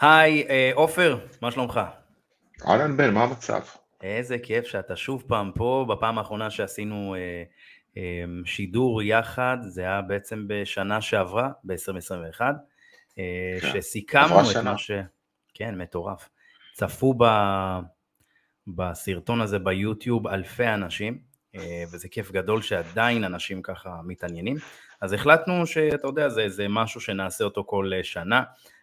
היי, אה, עופר, מה שלומך? אהלן בן, מה המצב? איזה כיף שאתה שוב פעם פה, בפעם האחרונה שעשינו אה, אה, שידור יחד, זה היה בעצם בשנה שעברה, ב-2021, אה, כן. שסיכמנו את מה ש... כן, מטורף. צפו ב... בסרטון הזה ביוטיוב אלפי אנשים, אה, וזה כיף גדול שעדיין אנשים ככה מתעניינים. אז החלטנו שאתה יודע, זה, זה משהו שנעשה אותו כל אה, שנה,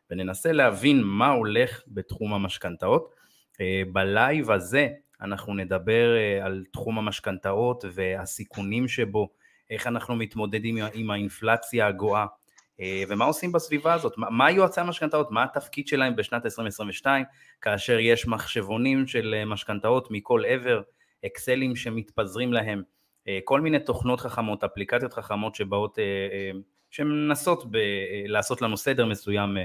וננסה להבין מה הולך בתחום המשכנתאות. אה, בלייב הזה אנחנו נדבר על תחום המשכנתאות והסיכונים שבו, איך אנחנו מתמודדים עם האינפלציה הגואה, ומה עושים בסביבה הזאת, מה יועצי המשכנתאות, מה התפקיד שלהם בשנת 2022, כאשר יש מחשבונים של משכנתאות מכל עבר, אקסלים שמתפזרים להם, אה, כל מיני תוכנות חכמות, אפליקציות חכמות שבאות, אה, אה, שמנסות ב- לעשות לנו סדר מסוים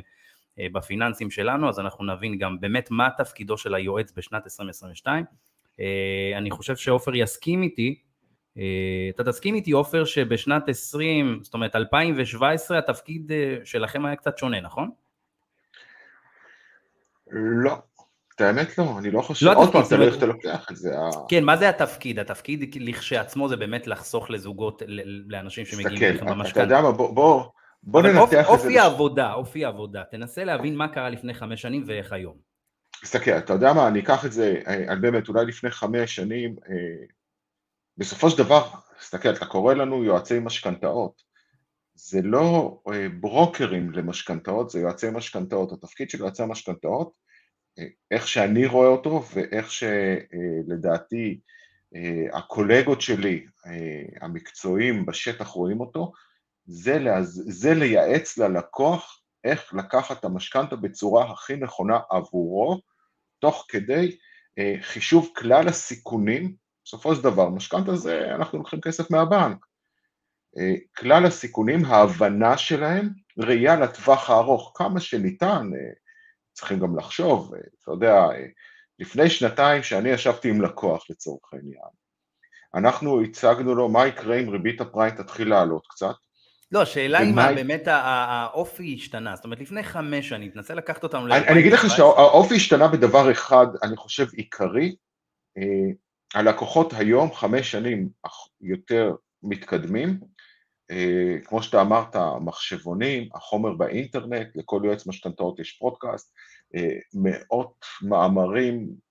בפיננסים שלנו, אז אנחנו נבין גם באמת מה תפקידו של היועץ בשנת 2022. אני חושב שעופר יסכים איתי, אתה תסכים איתי עופר שבשנת 20, זאת אומרת 2017 התפקיד שלכם היה קצת שונה, נכון? לא, את האמת לא, אני לא חושב, לא עוד פעם, תלוי איך אתה לוקח את זה. כן, מה זה התפקיד? התפקיד לכשעצמו זה באמת לחסוך לזוגות, לאנשים שמגיעים לכם במשכנתה. אתה יודע מה, בוא, בוא, ננתח את זה. אופי העבודה, אופי העבודה, תנסה להבין מה קרה לפני חמש שנים ואיך היום. תסתכל, אתה יודע מה, אני אקח את זה, אה, באמת, אולי לפני חמש שנים, אה, בסופו של דבר, תסתכל, אתה קורא לנו יועצי משכנתאות, זה לא אה, ברוקרים למשכנתאות, זה יועצי משכנתאות, התפקיד של יועצי משכנתאות איך שאני רואה אותו ואיך שלדעתי אה, הקולגות שלי אה, המקצועיים בשטח רואים אותו, זה, להז... זה לייעץ ללקוח איך לקחת את המשכנתה בצורה הכי נכונה עבורו, תוך כדי אה, חישוב כלל הסיכונים, בסופו של דבר משכנתה זה אנחנו לוקחים כסף מהבנק, כלל הסיכונים, ההבנה שלהם, ראייה לטווח הארוך, כמה שניתן, צריכים גם לחשוב, אתה יודע, לפני שנתיים שאני ישבתי עם לקוח לצורך העניין, אנחנו הצגנו לו מה יקרה אם ריבית הפריים תתחיל לעלות קצת. לא, השאלה אם באמת האופי השתנה, זאת אומרת לפני חמש שנים, תנסה לקחת אותנו ל... אני אגיד לך שהאופי השתנה בדבר אחד, אני חושב עיקרי, אה, הלקוחות היום חמש שנים יותר מתקדמים, אה, כמו שאתה אמרת, מחשבונים, החומר באינטרנט, לכל יועץ משכנתאות יש פודקאסט, אה, מאות מאמרים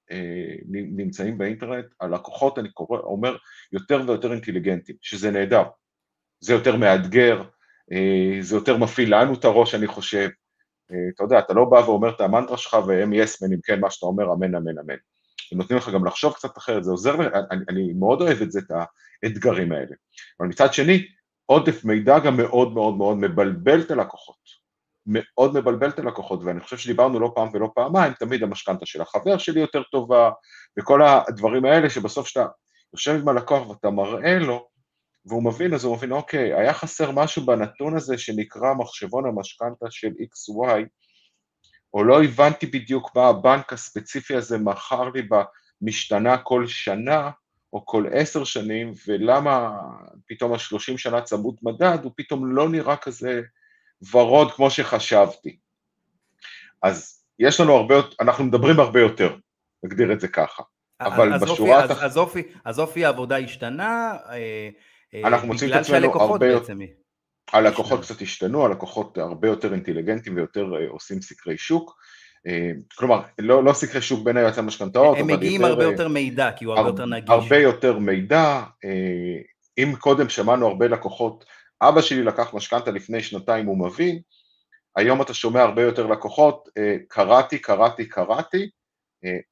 נמצאים באינטרנט, הלקוחות, אני קורא, אומר, יותר ויותר אינטליגנטים, שזה נהדר, זה יותר מאתגר, זה יותר מפעיל לנו את הראש, אני חושב, אתה יודע, אתה לא בא ואומר את המנטרה שלך והם יסמנים, כן, מה שאתה אומר, אמן, אמן, אמן. הם נותנים לך גם לחשוב קצת אחרת, זה עוזר, אני, אני מאוד אוהב את זה, את האתגרים האלה. אבל מצד שני, עודף מידע גם מאוד מאוד מאוד מבלבל את הלקוחות. מאוד מבלבל את הלקוחות, ואני חושב שדיברנו לא פעם ולא פעמיים, תמיד המשכנתה של החבר שלי יותר טובה, וכל הדברים האלה שבסוף כשאתה יושב עם הלקוח ואתה מראה לו, והוא מבין, אז הוא מבין, אוקיי, היה חסר משהו בנתון הזה שנקרא מחשבון המשכנתה של XY, או לא הבנתי בדיוק מה הבנק הספציפי הזה מכר לי במשתנה כל שנה, או כל עשר שנים, ולמה פתאום השלושים שנה צמוד מדד, הוא פתאום לא נראה כזה ורוד כמו שחשבתי. אז יש לנו הרבה, אנחנו מדברים הרבה יותר, נגדיר את זה ככה. אבל אז בשורה... אופי, התח... אז, אופי, אז אופי העבודה השתנה, אה, אנחנו מוצאים את עצמנו הרבה... בעצם... הלקוחות קצת השתנו, הלקוחות הרבה יותר אינטליגנטים ויותר אה, עושים סקרי שוק. אה, כלומר, לא, לא סקרי שוק בין היועצי המשכנתאות, הם מגיעים יותר, הרבה יותר מידע, כי הוא הרבה יותר נגיש. הרבה יותר מידע, אה, אם קודם שמענו הרבה לקוחות, אבא שלי לקח משכנתה לפני שנתיים, הוא מבין, היום אתה שומע הרבה יותר לקוחות, אה, קראתי, קראתי, קראתי,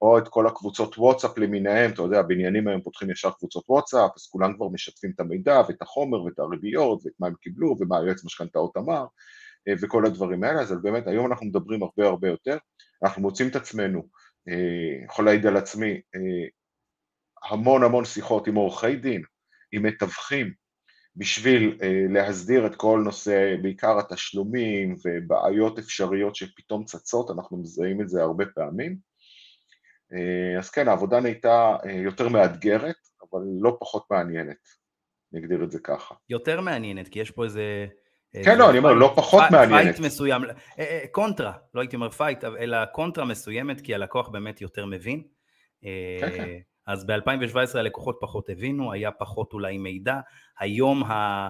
או את כל הקבוצות וואטסאפ למיניהם, אתה יודע, הבניינים היום פותחים ישר קבוצות וואטסאפ, אז כולם כבר משתפים את המידע ואת החומר ואת הריביות ואת מה הם קיבלו ומה היועץ משכנתאות אמר וכל הדברים האלה, אז באמת היום אנחנו מדברים הרבה הרבה יותר. אנחנו מוצאים את עצמנו, אה, יכול להעיד על עצמי, אה, המון המון שיחות עם עורכי דין, עם מתווכים, בשביל אה, להסדיר את כל נושא, בעיקר התשלומים ובעיות אפשריות שפתאום צצות, אנחנו מזהים את זה הרבה פעמים. אז כן, העבודה נהייתה יותר מאתגרת, אבל לא פחות מעניינת, נגדיר את זה ככה. יותר מעניינת, כי יש פה איזה כן, לא, אני אומר, לא פחות מעניינת. fight מסוים, קונטרה, לא הייתי אומר fight, אלא קונטרה מסוימת, כי הלקוח באמת יותר מבין. כן, כן. אז ב-2017 הלקוחות פחות הבינו, היה פחות אולי מידע. היום ה...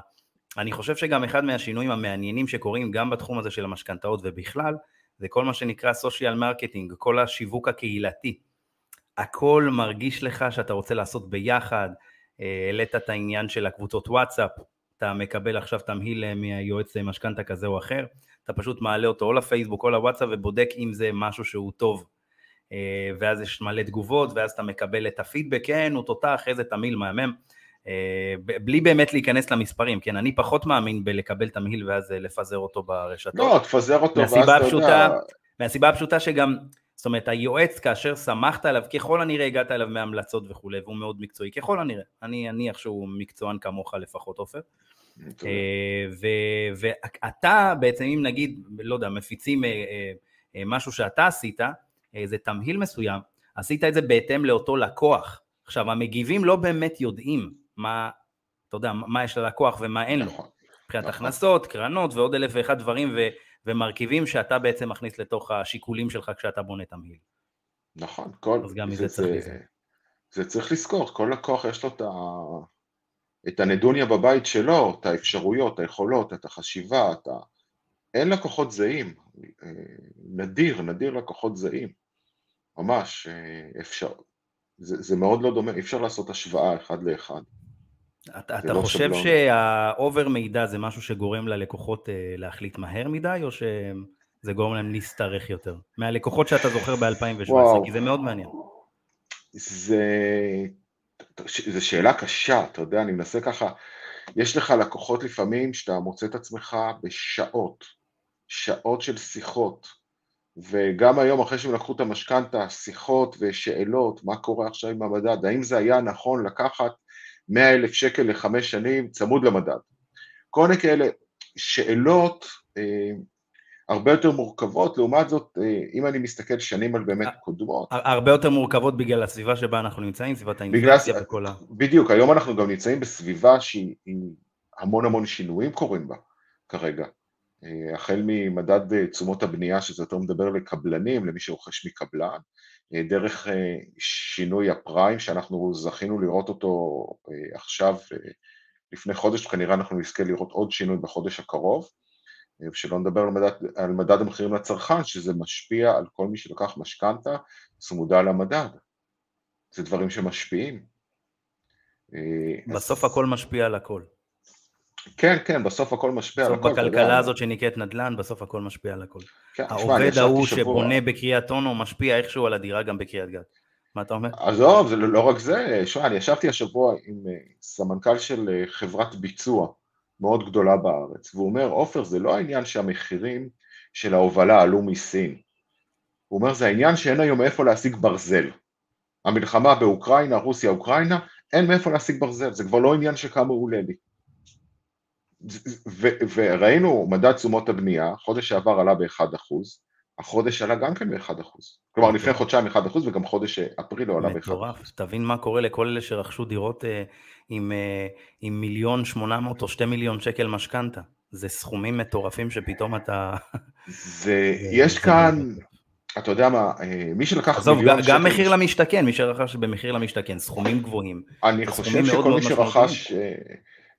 אני חושב שגם אחד מהשינויים המעניינים שקורים גם בתחום הזה של המשכנתאות ובכלל, זה כל מה שנקרא social marketing, כל השיווק הקהילתי. הכל מרגיש לך שאתה רוצה לעשות ביחד, אה, העלית את העניין של הקבוצות וואטסאפ, אתה מקבל עכשיו תמהיל אה, מיועץ משכנתה כזה או אחר, אתה פשוט מעלה אותו או לפייסבוק או לוואטסאפ ובודק אם זה משהו שהוא טוב. אה, ואז יש מלא תגובות, ואז אתה מקבל את הפידבק, כן, הוא תותח, איזה תמהיל מהמם. בלי באמת להיכנס למספרים, כן, אני פחות מאמין בלקבל תמהיל ואז לפזר אותו ברשתות. לא, תפזר אותו ואז אתה יודע... מהסיבה הפשוטה שגם זאת אומרת, היועץ, כאשר סמכת עליו, ככל הנראה הגעת אליו מהמלצות וכולי, והוא מאוד מקצועי, ככל הנראה. אני אניח שהוא מקצוען כמוך לפחות, עופר. אה, ואתה בעצם, אם נגיד, לא יודע, מפיצים אה, אה, משהו שאתה עשית, איזה תמהיל מסוים, עשית את זה בהתאם לאותו לקוח. עכשיו, המגיבים לא באמת יודעים מה, אתה יודע, מה יש ללקוח ומה אין לו. נכון. מבחינת נכון. הכנסות, קרנות ועוד אלף ואחד דברים, ומרכיבים שאתה בעצם מכניס לתוך השיקולים שלך כשאתה בונה תמהיל. נכון, כל... אז גם מזה צריך לזכור. זה צריך לזכור, כל לקוח יש לו את, ה... את הנדוניה בבית שלו, את האפשרויות, את היכולות, את החשיבה, את ה... אין לקוחות זהים, אה, נדיר, נדיר לקוחות זהים, ממש, אה, אפשר, זה, זה מאוד לא דומה, אי אפשר לעשות השוואה אחד לאחד. אתה, אתה לא חושב שהאובר מידע זה משהו שגורם ללקוחות אה, להחליט מהר מדי, או שזה גורם להם להסתרך יותר? מהלקוחות שאתה זוכר ב-2017, כי זה מאוד מעניין. זה... זו שאלה קשה, אתה יודע, אני מנסה ככה, יש לך לקוחות לפעמים שאתה מוצא את עצמך בשעות, שעות של שיחות, וגם היום אחרי שהם לקחו את המשכנתה, שיחות ושאלות, מה קורה עכשיו עם המדד, האם זה היה נכון לקחת 100 אלף שקל לחמש שנים צמוד למדד. כל מיני כאלה שאלות אה, הרבה יותר מורכבות, לעומת זאת, אה, אם אני מסתכל שנים על באמת קודמות. הרבה יותר מורכבות בגלל הסביבה שבה אנחנו נמצאים, סביבת האינפלציה וכל ה... בדיוק, היום אנחנו גם נמצאים בסביבה שהיא המון המון שינויים קורים בה כרגע. אה, החל ממדד אה, תשומות הבנייה, שזה יותר מדבר לקבלנים, למי שרוכש מקבלן, אה, דרך שינוי הפריים, שאנחנו זכינו לראות אותו עכשיו, לפני חודש, כנראה אנחנו נזכה לראות עוד שינוי בחודש הקרוב, ושלא נדבר על מדד, על מדד המחירים לצרכן, שזה משפיע על כל מי שלקח משכנתה צמודה למדד. זה דברים שמשפיעים. בסוף אז... הכל משפיע על הכל. כן, כן, בסוף הכל משפיע על הכל. בסוף בכלכלה הזאת שנקראת נדל"ן, בסוף הכל משפיע על הכל. כן, העובד ההוא שבונה בקריית אונו משפיע איכשהו על הדירה גם בקריית גת. מה אתה אומר? עזוב, זה לא רק זה, שמע, אני ישבתי השבוע עם אה, סמנכ"ל של אה, חברת ביצוע מאוד גדולה בארץ, והוא אומר, עופר, זה לא העניין שהמחירים של ההובלה עלו מסין. הוא אומר, זה העניין שאין היום מאיפה להשיג ברזל. המלחמה באוקראינה, רוסיה, אוקראינה, אין מאיפה להשיג ברזל, זה כבר לא עניין שכמה הוא עולה לי. וראינו מדד תשומות הבנייה, חודש שעבר עלה ב-1%, החודש עלה גם כן ב-1%. כלומר, לפני חודשיים 1% וגם חודש אפריל הוא עלה ב-1%. מטורף, תבין מה קורה לכל אלה שרכשו דירות אה, עם, אה, עם מיליון שמונה מאות או שתי מיליון שקל משכנתה. זה סכומים מטורפים שפתאום אתה... זה, יש כאן, אתה יודע מה, אה, מי שלקח עזוב, מיליון שקל... גם מחיר למשתכן, מי שרכש במחיר למשתכן, סכומים גבוהים. אני חושב שכל מי שרכש...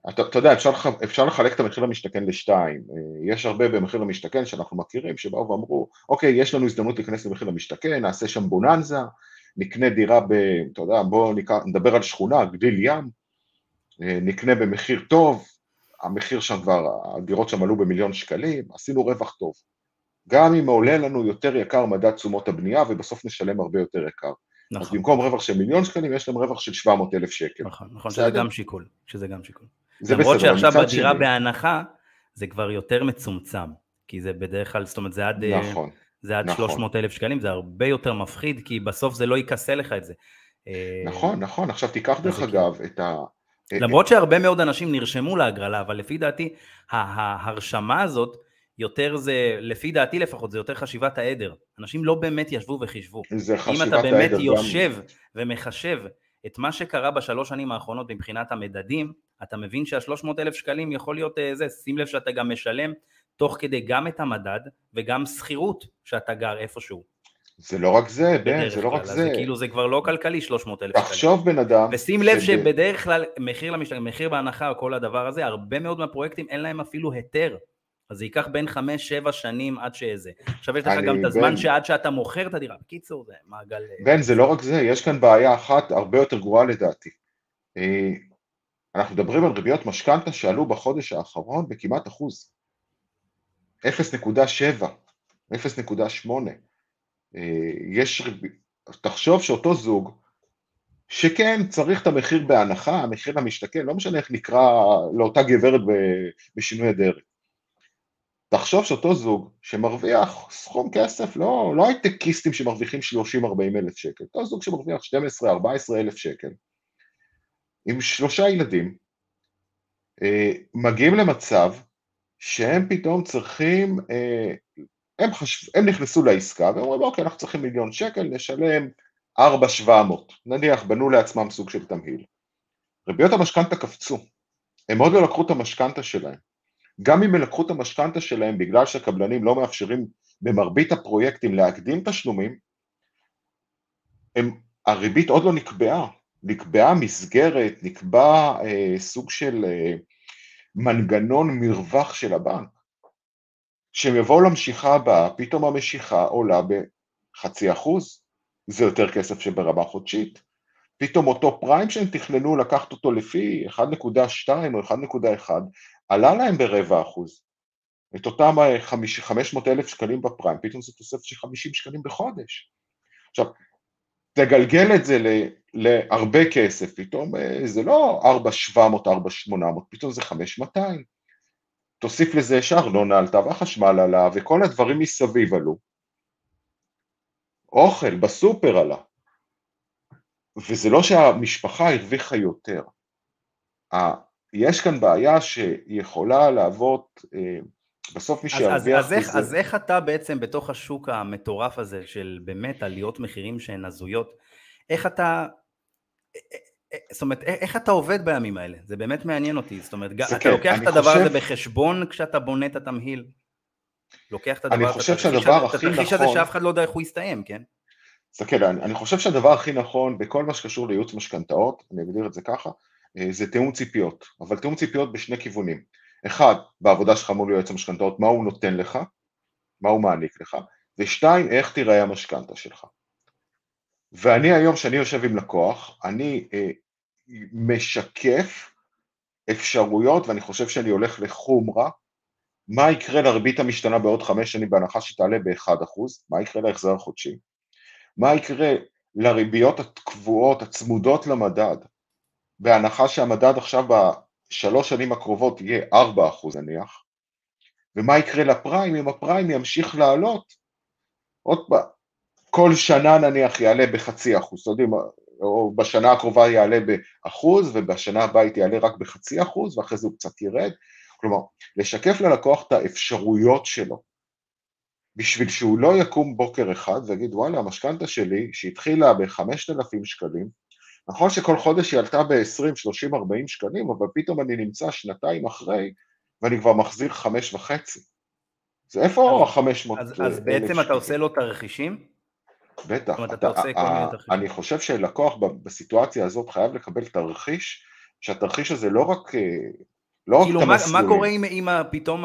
אתה, אתה יודע, אפשר, אפשר לחלק את המחיר למשתכן לשתיים. אה, יש הרבה במחיר למשתכן שאנחנו מכירים, שבאו ואמרו, אוקיי, יש לנו הזדמנות להיכנס למחיר למשתכן, נעשה שם בוננזה, נקנה דירה ב... אתה יודע, בואו נדבר על שכונה, גדיל ים, אה, נקנה במחיר טוב, המחיר שם כבר, הדירות שם עלו במיליון שקלים, עשינו רווח טוב. גם אם עולה לנו יותר יקר מדד תשומות הבנייה, ובסוף נשלם הרבה יותר יקר. נכון. אז במקום רווח של מיליון שקלים, יש להם רווח של 700 אלף שקל. נכון, נכון, שזה גם שיקול, שזה גם שיקול. למרות שעכשיו בדירה שני. בהנחה, זה כבר יותר מצומצם, כי זה בדרך כלל, זאת אומרת, זה עד, אה, נכון, זה עד נכון. 300 אלף שקלים, זה הרבה יותר מפחיד, כי בסוף זה לא יכסה לך את זה. אה, נכון, נכון, עכשיו תיקח דרך אגב את ה... אה, למרות שהרבה מאוד אנשים נרשמו להגרלה, אבל לפי דעתי, ההרשמה הזאת, יותר זה, לפי דעתי לפחות, זה יותר חשיבת העדר. אנשים לא באמת ישבו וחישבו. זה חשיבת העדר. אם אתה באמת יושב גם... ומחשב את מה שקרה בשלוש שנים האחרונות מבחינת המדדים, אתה מבין שה-300 אלף שקלים יכול להיות אה, זה, שים לב שאתה גם משלם תוך כדי גם את המדד וגם שכירות שאתה גר איפשהו. זה לא רק זה, בן, זה לא רק זה. זה כאילו זה כבר לא כלכלי 300 אלף שקלים. תחשוב בן אדם. ושים לב שב... שבדרך כלל מחיר למשתכן, מחיר בהנחה כל הדבר הזה, הרבה מאוד מהפרויקטים אין להם אפילו היתר. אז זה ייקח בין 5-7 שנים עד שזה. עכשיו יש לך גם את הזמן בן... שעד שאתה מוכר את הדירה. בקיצור זה מעגל... אה, בן, זה לא רק זה, יש כאן בעיה אחת הרבה יותר גרועה לדעתי. אנחנו מדברים על ריביות משכנתה שעלו בחודש האחרון בכמעט אחוז. 0.7, 0.8. אה, יש, תחשוב שאותו זוג, שכן צריך את המחיר בהנחה, המחיר למשתכן, לא משנה איך נקרא לאותה גברת בשינוי אדרת. תחשוב שאותו זוג שמרוויח סכום כסף, לא, לא הייטקיסטים שמרוויחים 30-40 אלף שקל, אותו זוג שמרוויח 12-14 אלף שקל, עם שלושה ילדים, אה, מגיעים למצב שהם פתאום צריכים אה, הם, חשב, הם נכנסו לעסקה ואומרים אוקיי אנחנו צריכים מיליון שקל נשלם 4,700 נניח בנו לעצמם סוג של תמהיל. ריביות המשכנתה קפצו, הם עוד לא לקחו את המשכנתה שלהם. גם אם הם לקחו את המשכנתה שלהם בגלל שהקבלנים לא מאפשרים במרבית הפרויקטים להקדים תשלומים, הם, הריבית עוד לא נקבעה, נקבעה מסגרת, נקבע אה, סוג של אה, מנגנון מרווח של הבנק. כשהם יבואו למשיכה הבאה, פתאום המשיכה עולה בחצי אחוז, זה יותר כסף שברמה חודשית. פתאום אותו פריים שהם תכננו לקחת אותו לפי 1.2 או 1.1, עלה להם ברבע אחוז. את אותם 500 אלף שקלים בפריים, פתאום זה תוספת של 50 שקלים בחודש. עכשיו, תגלגל את זה להרבה כסף, פתאום אה, זה לא 4,700, 4,800, פתאום זה 5,200. תוסיף לזה שארנונה עלתה והחשמל עלה וכל הדברים מסביב עלו. אוכל בסופר עלה. וזה לא שהמשפחה הרוויחה יותר. יש כאן בעיה שיכולה להוות, אה, בסוף מי שירוויח אז, אז, אז, אז איך אתה בעצם בתוך השוק המטורף הזה של באמת עליות מחירים שהן הזויות, איך אתה, זאת אומרת, איך אתה עובד בימים האלה? זה באמת מעניין אותי. זאת אומרת, אתה כן, לוקח את הדבר חושב... הזה בחשבון כשאתה בונה את התמהיל? לוקח את הדבר, אני חושב שהדבר הכי נכון... התרחיש הזה שאף אחד לא יודע איך הוא יסתיים, כן? תסתכל, אני, אני חושב שהדבר הכי נכון בכל מה שקשור לייעוץ משכנתאות, אני אגדיר את זה ככה, אה, זה תיאום ציפיות, אבל תיאום ציפיות בשני כיוונים. אחד, בעבודה שלך מול יועץ המשכנתאות, מה הוא נותן לך, מה הוא מעניק לך, ושתיים, איך תיראה המשכנתה שלך. ואני היום, כשאני יושב עם לקוח, אני אה, משקף אפשרויות, ואני חושב שאני הולך לחומרה, מה יקרה לריבית המשתנה בעוד חמש שנים בהנחה שתעלה ב-1%, מה יקרה להחזר החודשי, מה יקרה לריביות הקבועות הצמודות למדד, בהנחה שהמדד עכשיו בשלוש שנים הקרובות יהיה 4% נניח, ומה יקרה לפריים אם הפריים ימשיך לעלות, עוד פעם, כל שנה נניח יעלה בחצי אחוז, אתם יודעים, או בשנה הקרובה יעלה באחוז ובשנה הבאה היא תעלה רק בחצי אחוז ואחרי זה הוא קצת ירד, כלומר לשקף ללקוח את האפשרויות שלו. בשביל שהוא לא יקום בוקר אחד ויגיד וואלה המשכנתה שלי שהתחילה ב-5,000 שקלים נכון שכל חודש היא עלתה ב-20, 30, 40 שקלים אבל פתאום אני נמצא שנתיים אחרי ואני כבר מחזיר חמש וחצי. אז איפה ה-500 אז, אז בעצם אתה עושה לו תרחישים? בטח, אתה, אתה, אני חושב שלקוח בסיטואציה הזאת חייב לקבל תרחיש, שהתרחיש הזה לא רק, אה, לא כאילו רק מה, מה קורה אם, אם פתאום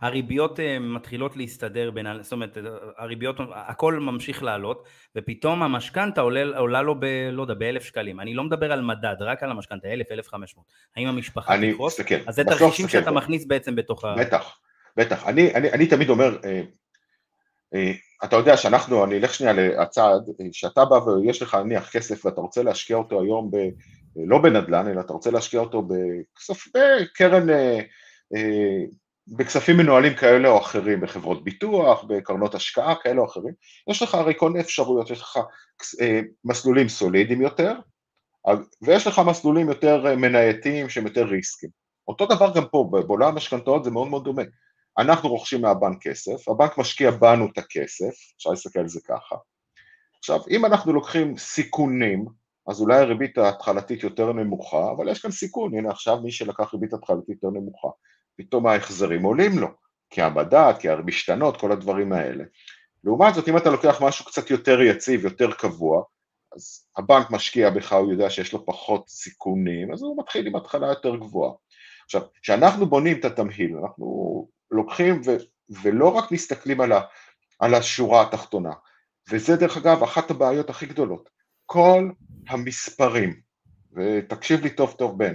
הריביות אה, מתחילות להסתדר בין, זאת אומרת, הריביות, הכל ממשיך לעלות, ופתאום המשכנתה עולה, עולה לו ב... לא יודע, באלף שקלים. אני לא מדבר על מדד, רק על המשכנתה, אלף, אלף חמש מאות. האם המשפחה תקרוס? אז זה תרחישים שאתה מכניס בעצם בתוך ה... בטח, בטח. אני, אני, אני תמיד אומר, אה, אה, אתה יודע שאנחנו, אני אלך שנייה לצד, שאתה בא ויש לך נניח כסף ואתה רוצה להשקיע אותו היום ב, לא בנדל"ן, אלא אתה רוצה להשקיע אותו בכסף, בקרן, אה, אה, בכספים מנוהלים כאלה או אחרים, בחברות ביטוח, בקרנות השקעה כאלה או אחרים, יש לך הרי כל אפשרויות, יש לך מסלולים סולידיים יותר, ויש לך מסלולים יותר מנייתיים שהם יותר ריסקים. אותו דבר גם פה, בעולם המשכנתאות זה מאוד מאוד דומה. אנחנו רוכשים מהבנק כסף, הבנק משקיע בנו את הכסף, אפשר להסתכל על זה ככה. עכשיו, אם אנחנו לוקחים סיכונים, אז אולי הריבית ההתחלתית יותר נמוכה, אבל יש כאן סיכון, הנה עכשיו מי שלקח ריבית התחלתית יותר נמוכה, פתאום ההחזרים עולים לו, כי המדד, כי המשתנות, כל הדברים האלה. לעומת זאת, אם אתה לוקח משהו קצת יותר יציב, יותר קבוע, אז הבנק משקיע בך, הוא יודע שיש לו פחות סיכונים, אז הוא מתחיל עם התחלה יותר גבוהה. עכשיו, כשאנחנו בונים את התמהיל, אנחנו לוקחים ו, ולא רק מסתכלים על, ה, על השורה התחתונה, וזה דרך אגב אחת הבעיות הכי גדולות, כל המספרים, ותקשיב לי טוב טוב בן,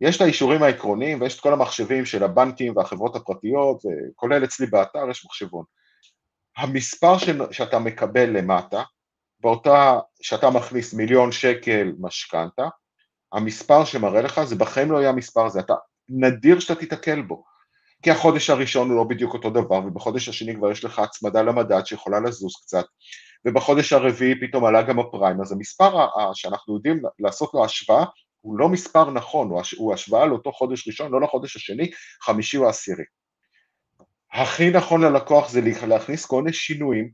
יש את האישורים העקרוניים ויש את כל המחשבים של הבנקים והחברות הפרטיות, כולל אצלי באתר יש מחשבון. המספר ש... שאתה מקבל למטה, באותה, שאתה מכניס מיליון שקל משכנתה, המספר שמראה לך זה בחיים לא יהיה המספר הזה, אתה נדיר שאתה תיתקל בו. כי החודש הראשון הוא לא בדיוק אותו דבר, ובחודש השני כבר יש לך הצמדה למדד שיכולה לזוז קצת, ובחודש הרביעי פתאום עלה גם הפריים, אז המספר שאנחנו יודעים לעשות לו השוואה הוא לא מספר נכון, הוא השוואה לאותו חודש ראשון, לא לחודש השני, חמישי או עשירי. הכי נכון ללקוח זה להכניס כל מיני שינויים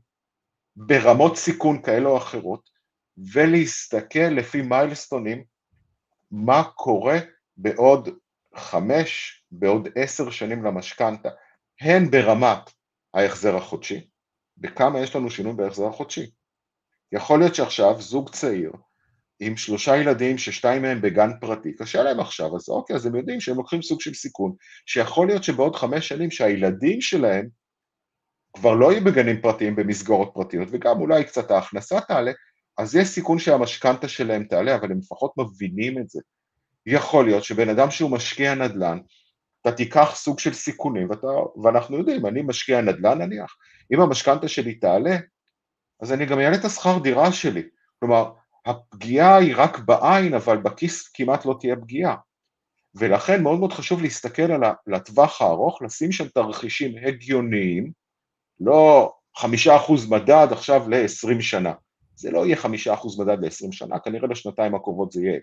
ברמות סיכון כאלה או אחרות, ולהסתכל לפי מיילסטונים מה קורה בעוד חמש, בעוד עשר שנים למשכנתה, הן ברמת ההחזר החודשי, בכמה יש לנו שינוי בהחזר החודשי. יכול להיות שעכשיו זוג צעיר עם שלושה ילדים ששתיים מהם בגן פרטי, קשה להם עכשיו, אז אוקיי, אז הם יודעים שהם לוקחים סוג של סיכון, שיכול להיות שבעוד חמש שנים שהילדים שלהם כבר לא יהיו בגנים פרטיים במסגרות פרטיות, וגם אולי קצת ההכנסה תעלה, אז יש סיכון שהמשכנתה שלהם תעלה, אבל הם לפחות מבינים את זה. יכול להיות שבן אדם שהוא משקיע נדל"ן, אתה תיקח סוג של סיכונים, ואתה, ואנחנו יודעים, אני משקיע נדל"ן נניח, אם המשכנתה שלי תעלה, אז אני גם אעלה את השכר דירה שלי. כלומר, הפגיעה היא רק בעין, אבל בכיס כמעט לא תהיה פגיעה. ולכן מאוד מאוד חשוב להסתכל על הטווח הארוך, לשים שם תרחישים הגיוניים, לא חמישה אחוז מדד עכשיו ל-20 שנה. זה לא יהיה חמישה אחוז מדד ל-20 שנה, כנראה בשנתיים הקרובות זה יהיה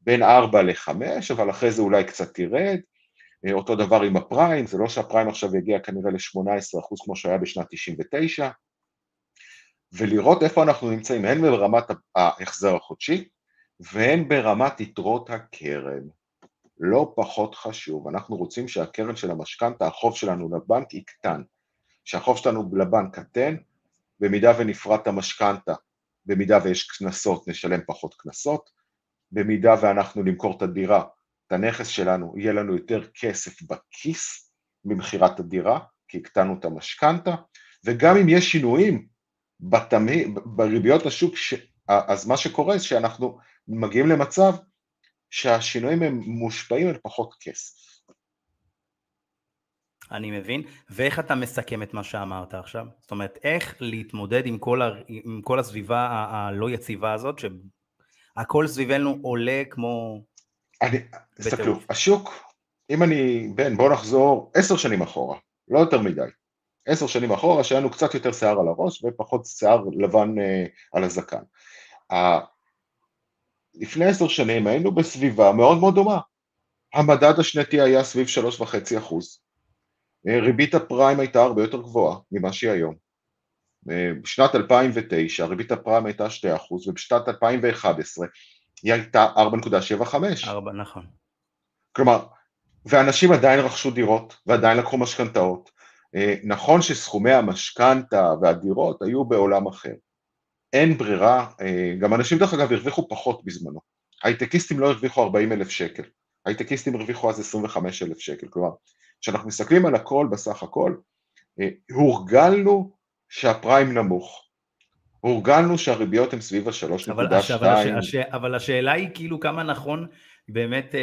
בין 4 ל-5, אבל אחרי זה אולי קצת תרד. אה, אותו דבר עם הפריים, זה לא שהפריים עכשיו יגיע כנראה ל-18 אחוז כמו שהיה בשנת 99, ולראות איפה אנחנו נמצאים, הן ברמת ההחזר החודשי והן ברמת יתרות הקרן. לא פחות חשוב, אנחנו רוצים שהקרן של המשכנתה, החוב שלנו לבנק יקטן. שהחוב שלנו לבנק קטן, במידה ונפרט המשכנתה, במידה ויש קנסות נשלם פחות קנסות, במידה ואנחנו נמכור את הדירה, את הנכס שלנו, יהיה לנו יותר כסף בכיס ממכירת הדירה, כי הקטנו את המשכנתה, וגם אם יש שינויים בתמי, בריביות השוק, ש... אז מה שקורה זה שאנחנו מגיעים למצב שהשינויים הם מושפעים על פחות כסף. אני מבין, ואיך אתה מסכם את מה שאמרת עכשיו? זאת אומרת, איך להתמודד עם כל, ה... עם כל הסביבה ה... הלא יציבה הזאת, שהכל סביבנו עולה כמו... אני, תסתכלו, השוק, אם אני, בן, בוא נחזור עשר שנים אחורה, לא יותר מדי. עשר שנים אחורה, שהיה לנו קצת יותר שיער על הראש ופחות שיער לבן אה, על הזקן. לפני עשר שנים היינו בסביבה מאוד מאוד דומה. המדד השנתי היה סביב שלוש וחצי אחוז. אה, ריבית הפריים הייתה הרבה יותר גבוהה ממה שהיא היום. אה, בשנת 2009 ריבית הפריים הייתה 2 אחוז ובשנת 2011 היא הייתה 4.75. 4, נכון. כלומר, ואנשים עדיין רכשו דירות ועדיין לקחו משכנתאות נכון שסכומי המשכנתה והדירות היו בעולם אחר. אין ברירה, אה, גם אנשים דרך אגב הרוויחו פחות בזמנו. הייטקיסטים לא הרוויחו 40 אלף שקל, הייטקיסטים הרוויחו אז 25 אלף שקל. כלומר, כשאנחנו מסתכלים על הכל בסך הכל, אה, הורגלנו שהפריים נמוך. הורגלנו שהריביות הן סביב ה-3.2. אבל, אבל, הש, אבל השאלה היא כאילו כמה נכון באמת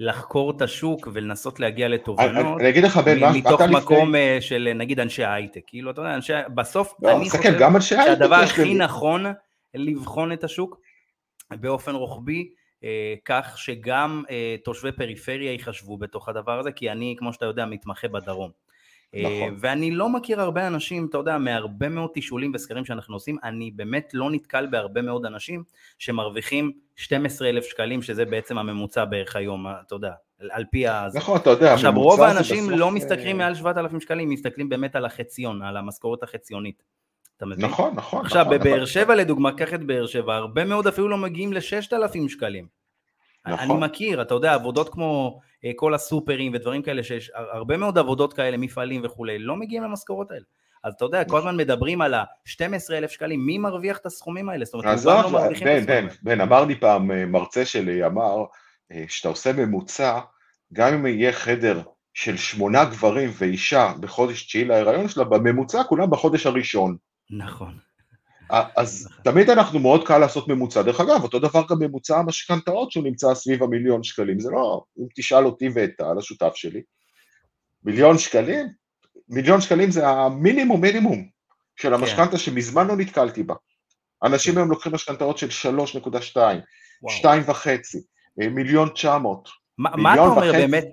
לחקור את השוק ולנסות להגיע לתובנות. אני אגיד לך בן, מה מתוך מקום לפני... אה, של נגיד אנשי הייטק, כאילו אתה יודע, אנשי, בסוף לא, אני חושב גם אנשי שהדבר הכי. נכון לבחון את השוק באופן רוחבי, אה, כך שגם אה, תושבי פריפריה ייחשבו בתוך הדבר הזה, כי אני, כמו שאתה יודע, מתמחה בדרום. נכון. ואני לא מכיר הרבה אנשים, אתה יודע, מהרבה מאוד תשאולים וסקרים שאנחנו עושים, אני באמת לא נתקל בהרבה מאוד אנשים שמרוויחים 12 אלף שקלים, שזה בעצם הממוצע בערך היום, אתה יודע, על פי ה... נכון, אתה יודע, עכשיו, רוב האנשים. לא אה, מסתכלים מעל 7,000 שקלים, מסתכלים באמת על החציון, על המשכורת החציונית. אתה מבין? נכון, נכון. עכשיו, נכון, בבאר נכון. שבע לדוגמה, קח את באר שבע, הרבה מאוד אפילו לא מגיעים ל-6,000 שקלים. נכון. אני מכיר, אתה יודע, עבודות כמו אה, כל הסופרים ודברים כאלה, שיש הרבה מאוד עבודות כאלה, מפעלים וכולי, לא מגיעים למשכורות האלה. אז אתה יודע, כל נכון. הזמן מדברים על ה-12,000 שקלים, מי מרוויח את הסכומים האלה? זאת אומרת, רובם לא מרוויחים את הסכומים בן, האלה. בן, אמר לי פעם אה, מרצה שלי, אמר, אה, שאתה עושה ממוצע, גם אם יהיה חדר של שמונה גברים ואישה בחודש תשיעי להיריון שלה, בממוצע כולם בחודש הראשון. נכון. אז תמיד אנחנו מאוד קל לעשות ממוצע. דרך אגב, אותו דבר גם ממוצע המשכנתאות שהוא נמצא סביב המיליון שקלים. זה לא, אם תשאל אותי ואת טל, השותף שלי, מיליון שקלים? מיליון שקלים זה המינימום מינימום של המשכנתה שמזמן לא נתקלתי בה. אנשים כן. היום לוקחים משכנתאות של 3.2, וואו. 2.5, אה, מיליון 900. מה, מה אתה מיליון אומר וחצי. באמת,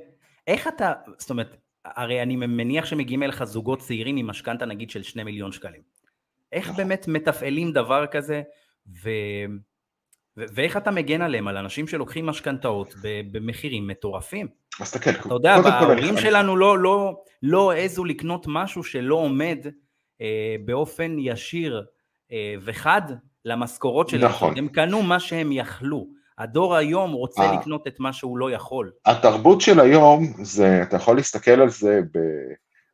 איך אתה, זאת אומרת, הרי אני מניח שמגיעים אליך זוגות צעירים עם משכנתה נגיד של שני מיליון שקלים. איך נכון. באמת מתפעלים דבר כזה, ו... ו... ואיך אתה מגן עליהם, על אנשים שלוקחים משכנתאות במחירים מטורפים? אז תסתכל, אתה יודע, ההורים שלנו לא, לא, לא העזו לקנות משהו שלא עומד אה, באופן ישיר אה, וחד למשכורות שלהם. נכון. הם קנו מה שהם יכלו. הדור היום רוצה אה. לקנות את מה שהוא לא יכול. התרבות של היום, זה, אתה יכול להסתכל על זה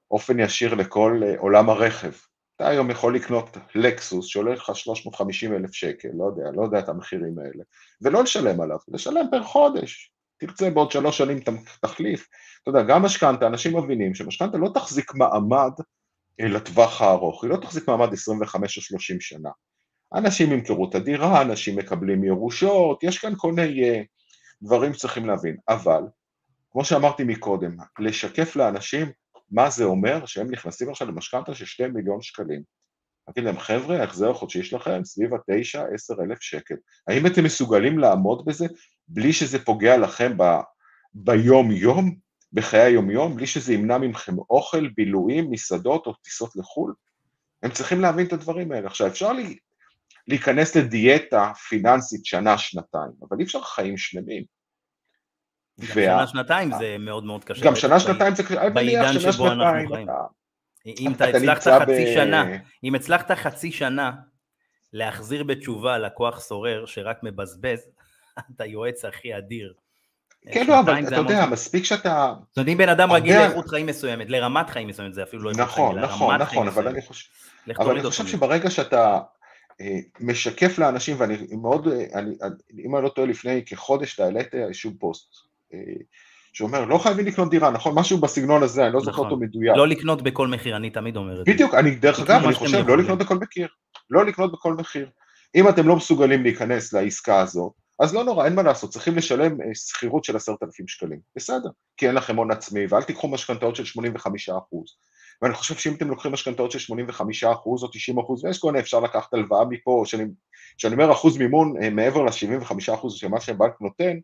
באופן ישיר לכל אה, עולם הרכב. אתה היום יכול לקנות לקסוס שעולה לך 350 אלף שקל, לא יודע, לא יודע את המחירים האלה, ולא לשלם עליו, לשלם פר חודש. תרצה בעוד שלוש שנים תחליף. אתה יודע, גם משכנתה, אנשים מבינים שמשכנתה לא תחזיק מעמד אה, לטווח הארוך, היא לא תחזיק מעמד 25 או 30 שנה. אנשים ימכרו את הדירה, אנשים מקבלים ירושות, יש כאן כל מיני אה, דברים שצריכים להבין, אבל כמו שאמרתי מקודם, לשקף לאנשים מה זה אומר שהם נכנסים עכשיו למשכנתה של 2 מיליון שקלים. להגיד להם, חבר'ה, ההחזר החודשי שלכם סביב ה-9-10 אלף שקל. האם אתם מסוגלים לעמוד בזה בלי שזה פוגע לכם ב... ביום-יום, בחיי היום-יום, בלי שזה ימנע מכם אוכל, בילויים, מסעדות או טיסות לחו"ל? הם צריכים להבין את הדברים האלה. עכשיו, אפשר לי, להיכנס לדיאטה פיננסית שנה-שנתיים, אבל אי אפשר חיים שלמים. גם וה- שנה, שנתיים זה מאוד מאוד קשה. גם בטח שנה, ב- שנתיים זה קשה, אני בעידן מניח שנה, שבו אנחנו שנתיים, חיים. אתה- אם אתה הצלחת חצי שנה, אם הצלחת חצי שנה להחזיר בתשובה לקוח סורר שרק מבזבז, אתה יועץ הכי אדיר. כן, לא, אבל אתה יודע. מספיק שאתה... זאת אומרת, אם בן אדם רגיל לאיכות חיים מסוימת, לרמת חיים מסוימת, זה אפילו לא איכות נכון, חיים, נכון, חיים נכון, אבל מסוימת. אני חושב... אבל אני חושב. שברגע שאתה אה, משקף לאנשים, ואני מאוד, אה, אם אני לא טועה, לפני כחודש אתה העלית איזשהו פוסט, אה, שאומר, לא חייבים לקנות דירה, נכון? משהו בסגנון הזה, אני לא זוכר נכון. אותו מדויק. לא לקנות בכל מחיר, אני תמיד אומר את זה. בדיוק, אני, דרך אגב, אני חושב, לא. לקנות בכל מחיר. לא לקנות בכל מחיר. אם אתם לא מסוגלים להיכנס לעסקה הזאת, אז לא נורא, אין מה לעשות, צריכים לשלם אה, שכירות של עשרת אלפים שקלים. בסדר, כי אין לכם הון עצמי, ואל תיקחו משכנתאות של 85 אחוז. ואני חושב שאם אתם לוקחים משכנתאות של 85 אחוז או 90 אחוז, ויש כל מיני, אפשר לקחת הלוואה מפה, שאני, שאני אומר אחוז מימון אה, מעבר ל-75 אחוז של מה שהבנק נותן,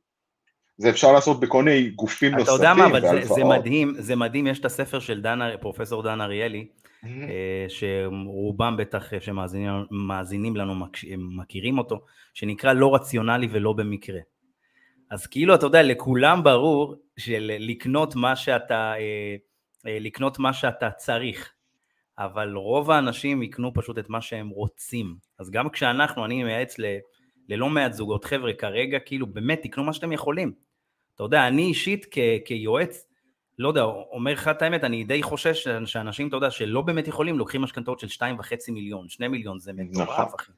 זה אפשר לעשות בכל מיני גופים אתה נוספים, יודע מה, אבל זה- זה. מדהים, זה מדהים, יש את הספר של דן, פרופסור דן אריאלי, Mhm. אה, שרובם בטח שמאזינים מאזינים לנו מכירים אותו, שנקרא לא רציונלי ולא במקרה. אז כאילו, אתה יודע, לכולם ברור שלקנות מה שאתה, אה, אה, לקנות מה שאתה צריך, אבל רוב האנשים יקנו פשוט את מה שהם רוצים. אז גם כשאנחנו, אני מייעץ ל, ללא מעט זוגות, חבר'ה, כרגע כאילו, באמת, תקנו מה שאתם יכולים. אתה יודע, אני אישית כ, כיועץ, לא יודע, אומר לך את האמת, אני די חושש שאנשים, אתה יודע, שלא באמת יכולים, לוקחים משכנתאות של 2.5 מיליון, 2 מיליון, זה מטורף, נכון. אחי.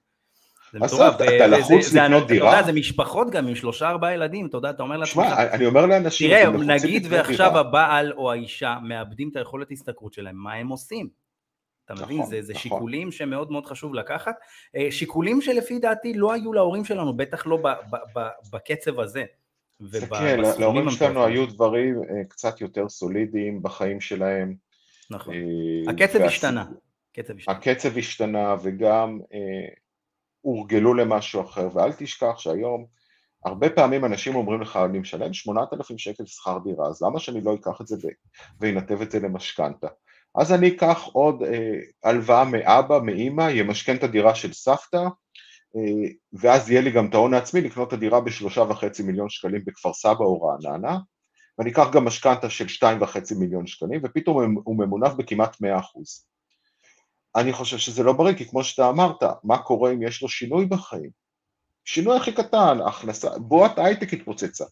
זה מטורף. אתה- אתה לחוץ לקנות אתה דירה? יודע, זה משפחות גם עם שלושה ארבעה ילדים, אתה יודע, אתה אומר לעצמך, שמע, אני אומר לאנשים, תראה, נגיד ועכשיו. הבעל או האישה מאבדים את היכולת השתכרות שלהם, מה הם עושים? אתה מבין? נכון, זה, זה נכון. שיקולים שמאוד מאוד חשוב לקחת. אה, שיקולים שלפי דעתי לא היו להורים שלנו, בטח לא ב, ב, ב, בקצב הזה. ובסכומים להורים שלנו. היו דברים אה, קצת יותר סולידיים בחיים שלהם. נכון. אה, הקצב השתנה. הקצב השתנה. וגם אה, הורגלו למשהו אחר, ואל תשכח שהיום הרבה פעמים אנשים אומרים לך, אני משלם 8,000 שקל שכר דירה, אז למה שאני לא אקח את זה ואנתב את זה למשכנתה? אז אני אקח עוד אה, הלוואה מאבא, מאימא, ימשכן את הדירה של סבתא, ואז יהיה לי גם את ההון העצמי לקנות את הדירה בשלושה וחצי מיליון שקלים בכפר סבא או רעננה, ואני אקח גם משכנתה של שתיים וחצי מיליון שקלים, ופתאום הוא ממונף בכמעט 100 אחוז. אני חושב שזה לא בריא, כי כמו שאתה אמרת, מה קורה אם יש לו שינוי בחיים? שינוי הכי קטן, הכנסה, בועת הייטק התפוצצה.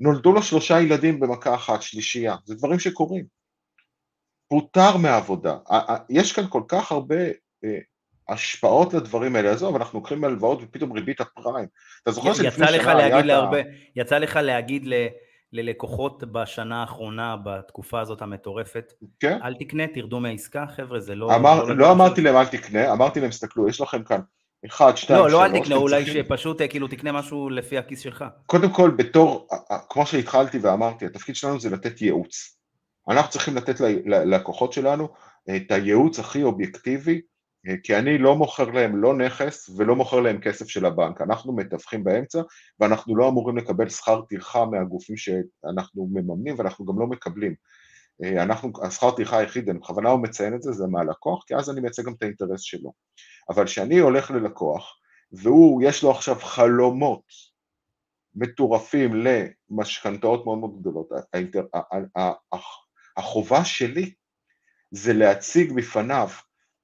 נולדו לו שלושה ילדים במכה אחת, שלישייה, זה דברים שקורים. פוטר מהעבודה. יש כאן כל כך הרבה אה, השפעות לדברים האלה, עזוב, אנחנו לוקחים הלוואות ופתאום ריבית הפריים. אתה זוכר שלפני שנה היה את להרבה, יצא לך להגיד ל... ללקוחות בשנה האחרונה, בתקופה הזאת המטורפת, כן? אל תקנה, תרדו מהעסקה, חבר'ה, זה לא... אמר, לא, לא אמרתי להם אל תקנה, אמרתי להם, סתכלו, יש לכם כאן אחד, שתיים, שלוש. לא, לא אל תקנה, אולי. שפשוט כאילו תקנה משהו לפי הכיס שלך. קודם כל, בתור, כמו שהתחלתי ואמרתי, התפקיד שלנו זה לתת ייעוץ. אנחנו צריכים לתת ללקוחות שלנו את הייעוץ הכי אובייקטיבי, כי אני לא מוכר להם לא נכס ולא מוכר להם כסף של הבנק, אנחנו מתווכים באמצע ואנחנו לא אמורים לקבל שכר טרחה מהגופים שאנחנו מממנים ואנחנו גם לא מקבלים. אנחנו, השכר טרחה היחיד, אני בכוונה הוא מציין את זה, זה מהלקוח, כי אז אני מייצג גם את האינטרס שלו. אבל כשאני הולך ללקוח, והוא, יש לו עכשיו חלומות מטורפים למשכנתאות מאוד מאוד גדולות, החובה שלי זה להציג בפניו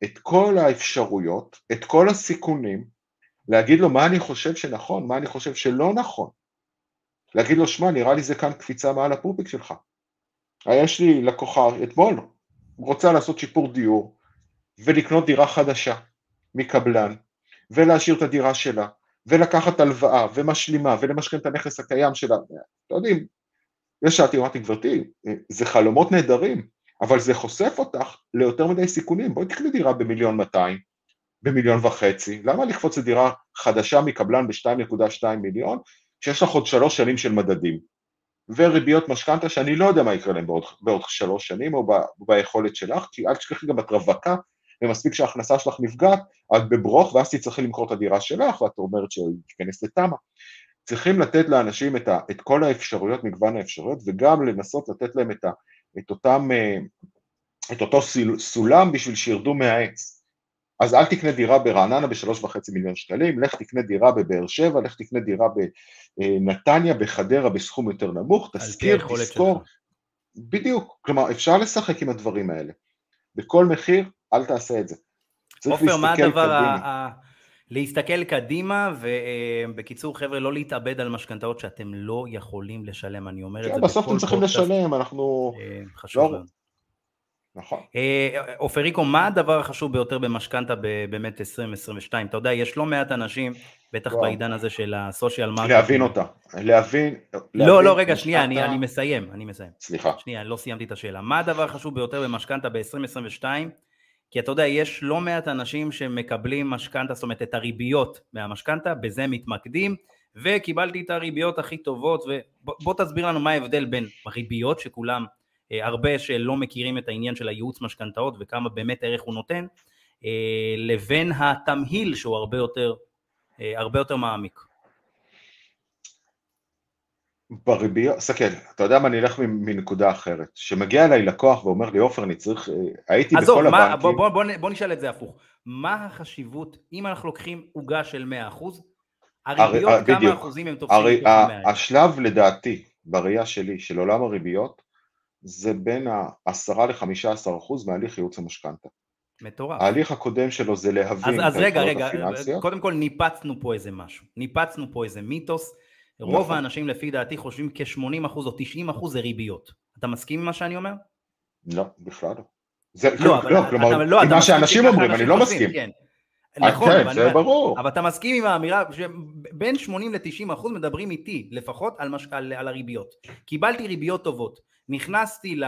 את כל האפשרויות, את כל הסיכונים, להגיד לו מה אני חושב שנכון, מה אני חושב שלא נכון. להגיד לו, שמע, נראה לי זה כאן קפיצה מעל הפופיק שלך. יש לי לקוחה אתמול, רוצה לעשות שיפור דיור ולקנות דירה חדשה מקבלן ולהשאיר את הדירה שלה ולקחת הלוואה ומשלימה ולמשכן את הנכס הקיים שלה. אתם יודעים, ישבתי, אמרתי, גברתי, זה חלומות נהדרים, אבל זה חושף אותך ליותר מדי סיכונים. בואי תקני דירה במיליון 200, במיליון וחצי, למה לקפוץ לדירה חדשה מקבלן ב-2.2 מיליון, כשיש לך עוד שלוש שנים של מדדים, וריביות משכנתה שאני לא יודע מה יקרה להם בעוד, בעוד שלוש שנים, או ב, ביכולת שלך, כי אל תשכחי גם את רווקה, ומספיק שההכנסה שלך נפגעת, את בברוך, ואז תצטרכי למכור את הדירה שלך, ואת אומרת שהיא תיכנס לתמ"א. צריכים לתת לאנשים את, ה, את כל האפשרויות, מגוון האפשרויות, וגם לנסות לתת להם את, ה, את, אותם, אה, את אותו סולם בשביל שירדו מהעץ. אז אל תקנה דירה ברעננה בשלוש וחצי מיליון שקלים, לך תקנה דירה בבאר שבע, לך תקנה דירה בנתניה, בחדרה בסכום יותר נמוך, תזכיר, תזכור. בדיוק, כלומר אפשר לשחק עם הדברים האלה. בכל מחיר, אל תעשה את זה. עופר, מה הדבר ה... להסתכל קדימה, ובקיצור, חבר'ה, לא להתאבד על משכנתאות שאתם לא יכולים לשלם, אני אומר את כן, זה בסוף אתם צריכים לשלם, אנחנו... אה, חשוב לא- נכון. אה, עופריקו, מה הדבר החשוב ביותר במשכנתה באמת 2022? אתה יודע, יש לא מעט אנשים, בטח בעידן הזה של ה social market. להבין אותה, להבין... לא, לא, רגע, שנייה, אני מסיים, אני מסיים. סליחה. שנייה, לא סיימתי את השאלה. מה הדבר החשוב ביותר במשכנתה ב-2022? כי אתה יודע, יש לא מעט אנשים שמקבלים משכנתה, זאת אומרת את הריביות מהמשכנתה, בזה מתמקדים, וקיבלתי את הריביות הכי טובות, ובוא תסביר לנו מה ההבדל בין ריביות, שכולם, אה, הרבה שלא מכירים את העניין של הייעוץ משכנתאות וכמה באמת ערך הוא נותן, אה, לבין התמהיל שהוא הרבה יותר, אה, הרבה יותר מעמיק. בריביות, סתכל, אתה יודע מה, אני אלך מנקודה אחרת. שמגיע אליי לקוח ואומר לי, עופר, אני צריך, אה, הייתי עזוב, בכל מה, הבנקים... בוא, בוא, בוא, בוא נשאל את זה הפוך. מה החשיבות, אם אנחנו לוקחים עוגה של 100%, הריביות, הר, כמה בדיוק. אחוזים הם תופסים? הרי, השלב לדעתי, בראייה שלי, של עולם הריביות, זה בין ה-10 ל-15 אחוז מהליך ייעוץ המשכנתה. מטורף. ההליך הקודם שלו זה להבין אז, אז רגע, רגע, קודם כל ניפצנו פה איזה משהו, ניפצנו פה איזה מיתוס, רוב נכון. האנשים לפי דעתי חושבים כ-80% או 90% זה ריביות. אתה מסכים עם מה שאני אומר? לא, בכלל לא. זה, לא, אבל, לא, כלומר, לא, עם מה שאנשים אומרים, אני לא מסכים. כן. אה, נכון, כן, זה ברור. אבל אתה מסכים עם האמירה שבין 80 ל-90 אחוז מדברים איתי לפחות על, מש... על, על הריביות. קיבלתי ריביות טובות, נכנסתי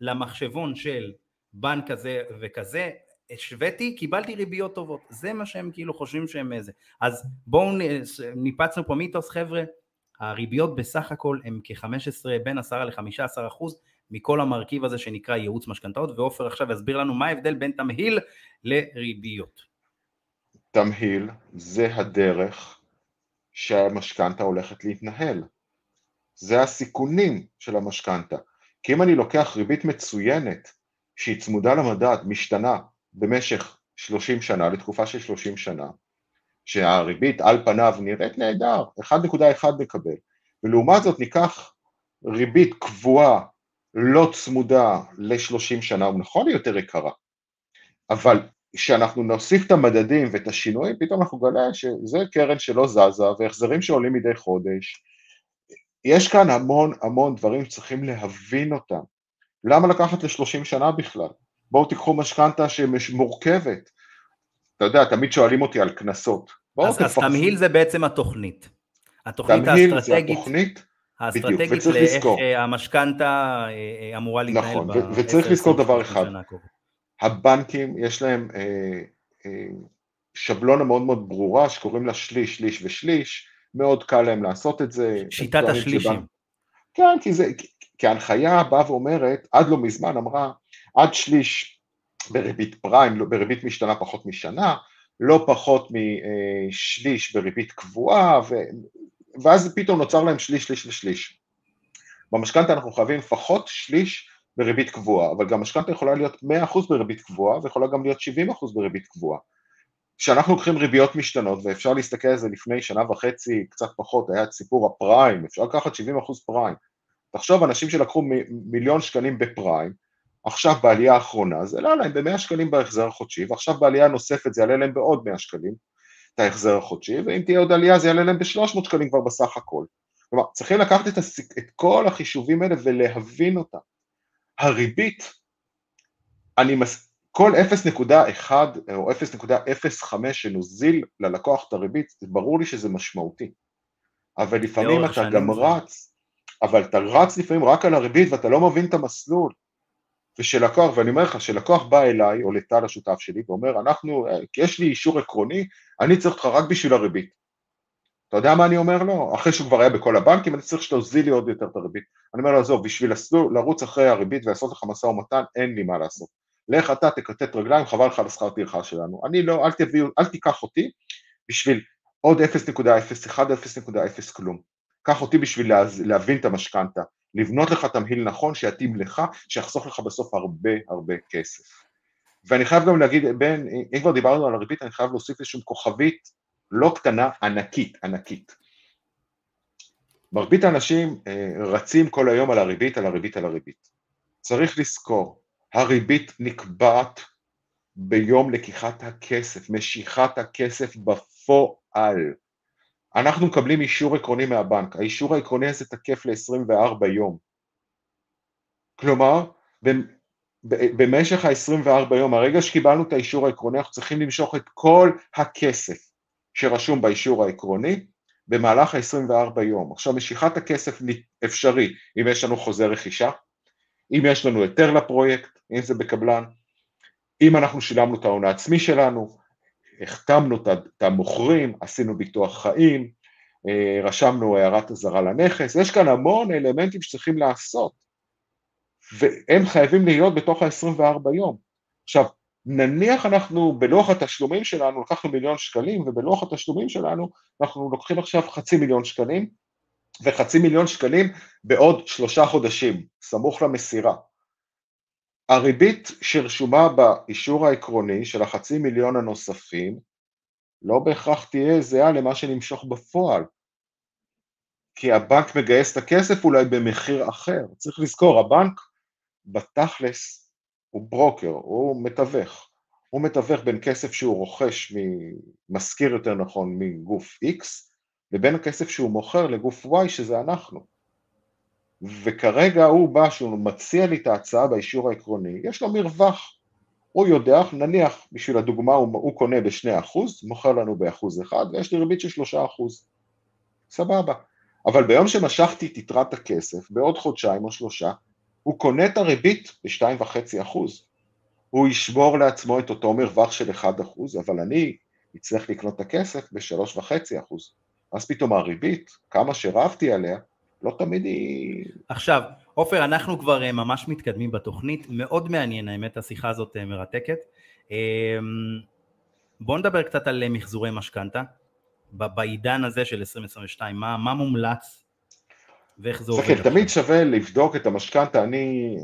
למחשבון של בנק כזה וכזה, השוויתי, קיבלתי ריביות טובות. זה מה שהם כאילו חושבים שהם איזה. אז בואו ניפצנו פה מיתוס חבר'ה, הריביות בסך הכל הן כ-15, בין 10 ל-15 אחוז מכל המרכיב הזה שנקרא ייעוץ משכנתאות, ועופר עכשיו יסביר לנו מה ההבדל בין תמהיל לריביות. תמהיל זה הדרך שהמשכנתה הולכת להתנהל. זה הסיכונים של המשכנתה. כי אם אני לוקח ריבית מצוינת שהיא צמודה למדד, משתנה במשך 30 שנה, לתקופה של 30 שנה, שהריבית על פניו נראית נהדר, 1.1 נקבל, ולעומת זאת ניקח ריבית קבועה לא צמודה ל-30 שנה, הוא נכון יותר יקרה, אבל כשאנחנו נוסיף את המדדים ואת השינויים, פתאום אנחנו נגלה שזה קרן שלא זזה והחזרים שעולים מדי חודש. יש כאן המון המון דברים שצריכים להבין אותם. למה לקחת ל-30 שנה בכלל? בואו תיקחו משכנתה שמורכבת. אתה יודע, תמיד שואלים אותי על קנסות. אז, אז תמהיל זה בעצם התוכנית. התוכנית האסטרטגית. זה התוכנית, האסטרטגית לאיך המשכנתה אה, אה, אמורה להתנהל נכון, וצריך לזכור דבר אחד, הבנקים יש להם אה, אה, שבלונה מאוד מאוד ברורה שקוראים לה שליש, שליש ושליש, מאוד קל להם לעשות את זה. שיטת השלישים. שבנ... כן, כי זה, כי ההנחיה באה ואומרת, עד לא מזמן אמרה, עד שליש בריבית פריים, לא, בריבית משתנה פחות משנה, לא פחות משליש בריבית קבועה, ו... ואז פתאום נוצר להם שליש, שליש ושליש. במשכנתה אנחנו חייבים לפחות שליש בריבית קבועה, אבל גם משכנתה יכולה להיות 100% בריבית קבועה ויכולה גם להיות 70% בריבית קבועה. כשאנחנו לוקחים ריביות משתנות, ואפשר להסתכל על זה לפני שנה וחצי, קצת פחות, היה את סיפור הפריים, אפשר לקחת 70% פריים. תחשוב, אנשים שלקחו מיליון שקלים בפריים, עכשיו בעלייה האחרונה, זה עלה להם ב-100 שקלים בהחזר החודשי, ועכשיו בעלייה נוספת זה יעלה להם בעוד 100 שקלים, את ההחזר החודשי, ואם תהיה עוד עלייה זה יעלה להם ב-300 שקלים כבר בסך הכל. כלומר, צריכים לקחת את, הסיק, את כל החישובים האלה ולהבין אותם. הריבית, אני מס... כל 0.1 או 0.05 שנוזיל ללקוח את הריבית, ברור לי שזה משמעותי. אבל לפעמים אתה גם רץ, אבל אתה רץ לפעמים רק על הריבית ואתה לא מבין את המסלול. ושלקוח, ואני אומר לך, שלקוח בא אליי, או לטל השותף שלי, ואומר, אנחנו, יש לי אישור עקרוני, אני צריך אותך רק בשביל הריבית. אתה יודע מה אני אומר לו? אחרי שהוא כבר היה בכל הבנקים, אני צריך שתוזיל לי עוד יותר את הריבית. אני אומר לו, עזוב, בשביל לרוץ אחרי הריבית ולעשות לך משא ומתן, אין לי מה לעשות. לך אתה, תקטט רגליים, חבל לך על השכר טרחה שלנו. אני לא, אל תביאו, אל תיקח אותי בשביל עוד 0.01 0.0 כלום. קח אותי בשביל להבין את המשכנתה, לבנות לך תמהיל נכון שיתאים לך, שיחסוך לך בסוף הרבה הרבה כסף. ואני חייב גם להגיד, בין, אם כבר דיברנו על הריבית, אני חייב להוסיף איזושהי כוכבית לא קטנה, ענקית, ענקית. מרבית האנשים אה, רצים כל היום על הריבית, על הריבית, על הריבית. צריך לזכור, הריבית נקבעת ביום לקיחת הכסף, משיכת הכסף בפועל. אנחנו מקבלים אישור עקרוני מהבנק, האישור העקרוני הזה תקף ל-24 יום. כלומר, במשך ה-24 יום, הרגע שקיבלנו את האישור העקרוני, אנחנו צריכים למשוך את כל הכסף שרשום באישור העקרוני במהלך ה-24 יום. עכשיו, משיכת הכסף אפשרי אם יש לנו חוזה רכישה, אם יש לנו היתר לפרויקט, אם זה בקבלן, אם אנחנו שילמנו את ההון העצמי שלנו, החתמנו את המוכרים, עשינו ביטוח חיים, אה, רשמנו הערת אזהרה לנכס, יש כאן המון אלמנטים שצריכים לעשות, והם חייבים להיות בתוך ה-24 יום. עכשיו, נניח אנחנו בלוח התשלומים שלנו לקחנו מיליון שקלים, ובלוח התשלומים שלנו אנחנו לוקחים עכשיו חצי מיליון שקלים, וחצי מיליון שקלים בעוד שלושה חודשים, סמוך למסירה. הריבית שרשומה באישור העקרוני של החצי מיליון הנוספים לא בהכרח תהיה זהה למה שנמשוך בפועל, כי הבנק מגייס את הכסף אולי במחיר אחר. צריך לזכור, הבנק בתכלס הוא ברוקר, הוא מתווך. הוא מתווך בין כסף שהוא רוכש, משכיר יותר נכון, מגוף X, לבין הכסף שהוא מוכר לגוף Y, שזה אנחנו. וכרגע הוא בא, שהוא מציע לי את ההצעה באישור העקרוני, יש לו מרווח. הוא יודע, נניח, בשביל הדוגמה, הוא, הוא קונה ב-2%, מוכר לנו ב-1%, ויש לי ריבית של 3%. סבבה. אבל ביום שמשכתי את יתרת הכסף, בעוד חודשיים או שלושה, הוא קונה את הריבית ב-2.5%. הוא ישמור לעצמו את אותו מרווח של 1%, אבל אני אצטרך לקנות את הכסף ב-3.5%. אז פתאום הריבית, כמה שרבתי עליה, לא תמיד היא... עכשיו, עופר, אנחנו כבר אה, ממש מתקדמים בתוכנית, מאוד מעניין, האמת, השיחה הזאת אה, מרתקת. אמ, בואו נדבר קצת על אה, מחזורי משכנתה, בעידן הזה של 2022, מה, מה מומלץ ואיך זה עובד? כן, תמיד שווה לבדוק את המשכנתה, אני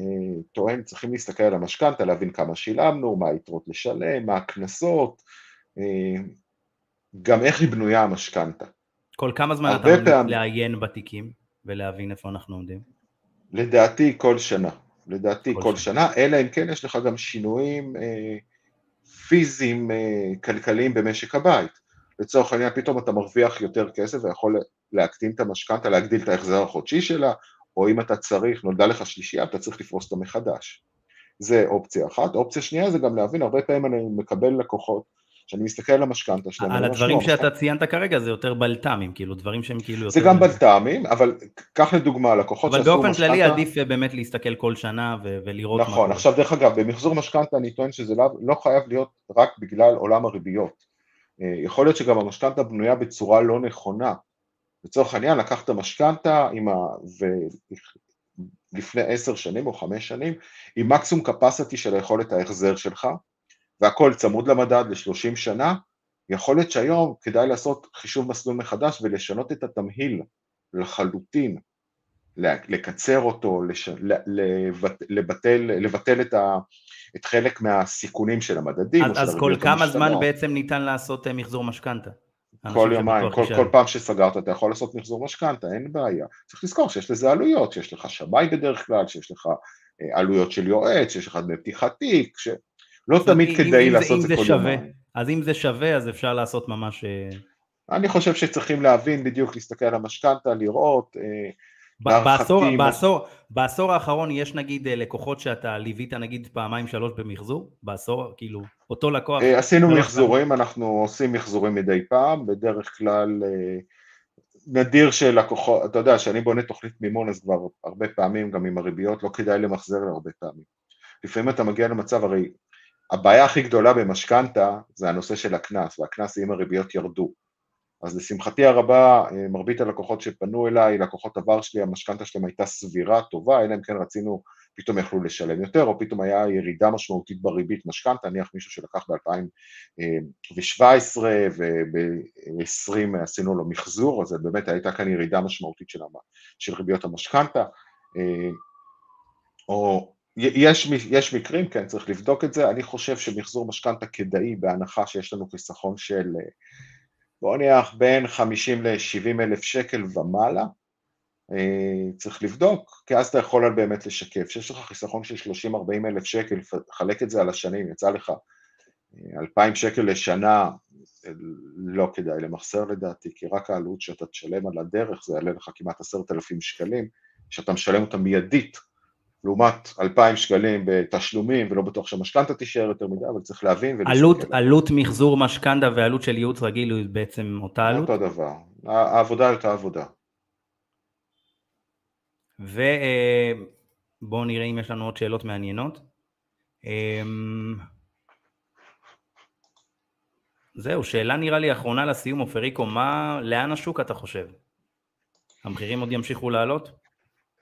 טוען, צריכים להסתכל על המשכנתה, להבין כמה שילמנו, מה היתרות לשלם, מה הקנסות, גם איך היא בנויה המשכנתה. כל כמה זמן אתה פעם... לעיין בתיקים ולהבין איפה אנחנו עומדים? לדעתי כל שנה, לדעתי כל, כל שנה. שנה, אלא אם כן יש לך גם שינויים אה, פיזיים כלכליים במשק הבית. לצורך העניין פתאום אתה מרוויח יותר כסף ויכול להקטין את המשכנתה, להגדיל את ההחזר החודשי שלה, או אם אתה צריך, נולדה לך שלישייה, אתה צריך לפרוס אותה מחדש. זה אופציה אחת. אופציה שנייה זה גם להבין, הרבה פעמים אני מקבל לקוחות, כשאני מסתכל על המשכנתה שלהם. על הדברים שאתה ציינת כרגע זה יותר בלת"מים, כאילו דברים שהם כאילו יותר... זה גם בלת"מים, אבל קח לדוגמה לקוחות שעשו משכנתה... אבל באופן כללי עדיף באמת להסתכל כל שנה ולראות נכון, עכשיו דרך אגב, במחזור משכנתה אני טוען שזה לא, לא חייב להיות רק בגלל עולם הריביות. אה, יכול להיות שגם המשכנתה בנויה בצורה לא נכונה. לצורך העניין לקחת משכנתה ה... לפני עשר שנים או חמש שנים עם מקסימום capacity של היכולת ההחזר שלך והכל צמוד למדד ל-30 שנה, יכול להיות שהיום כדאי לעשות חישוב מסלול מחדש ולשנות את התמהיל לחלוטין, לקצר אותו, לש... לבטל, לבטל את, ה... את חלק מהסיכונים של המדדים. אז, אז כל כמה זמן בעצם ניתן לעשות אה, מחזור משכנתה? כל יומיים, כל, כל פעם שסגרת אתה יכול לעשות מחזור משכנתה, אין בעיה. צריך לזכור שיש לזה עלויות, שיש לך שמאי בדרך כלל, שיש לך אה, עלויות של יועץ, שיש לך דמי פתיחת תיק, שלא תמיד כדאי לעשות את זה כל יומיים. אז אם זה שווה, אז אפשר לעשות ממש... אה, אני חושב שצריכים להבין בדיוק, להסתכל על המשכנתה, לראות, אה, בעשור, בעשור, בעשור האחרון יש נגיד לקוחות שאתה ליווית נגיד פעמיים שלוש במחזור? בעשור, כאילו, אותו לקוח? אה, עשינו מחזורים, אנחנו עושים מחזורים מדי פעם, בדרך כלל אה, נדיר שלקוחות, אתה יודע, כשאני בונה תוכנית מימון אז כבר הרבה פעמים גם עם הריביות לא כדאי למחזר להרבה פעמים. לפעמים אתה מגיע למצב, הרי הבעיה הכי גדולה במשכנתה זה הנושא של הקנס, והקנס אם הריביות ירדו. אז לשמחתי הרבה, אה, מרבית הלקוחות שפנו אליי, לקוחות עבר שלי, המשכנתה שלהם הייתה סבירה, טובה, אלא אם כן רצינו, פתאום יכלו לשלם יותר, או פתאום היה ירידה משמעותית בריבית משכנתה, נניח מישהו שלקח ב-2017 וב-2020 עשינו לו מחזור, אז באמת הייתה כאן ירידה משמעותית של, של ריביות המשכנתה, אה, או יש, יש מקרים, כן, צריך לבדוק את זה, אני חושב שמחזור משכנתה כדאי בהנחה שיש לנו חיסכון של בוא נניח בין 50 ל-70 אלף שקל ומעלה, אה, צריך לבדוק, כי אז אתה יכול באמת לשקף. כשיש לך חיסכון של 30-40 אלף שקל, חלק את זה על השנים, יצא לך 2,000 אה, שקל לשנה, לא כדאי למחסר לדעתי, כי רק העלות שאתה תשלם על הדרך זה יעלה לך כמעט 10,000 שקלים, שאתה משלם אותה מיידית לעומת 2,000 שקלים בתשלומים, ולא בטוח שהמשכנתה תישאר יותר מדי, אבל צריך להבין עלות, עלות מחזור משכנתה ועלות של ייעוץ רגיל היא בעצם אותה עלות? אותו דבר, העבודה היא אותה עבודה. ובואו אה, נראה אם יש לנו עוד שאלות מעניינות. אמ, זהו, שאלה נראה לי אחרונה לסיום, עופריקו, מה, לאן השוק אתה חושב? המחירים עוד ימשיכו לעלות?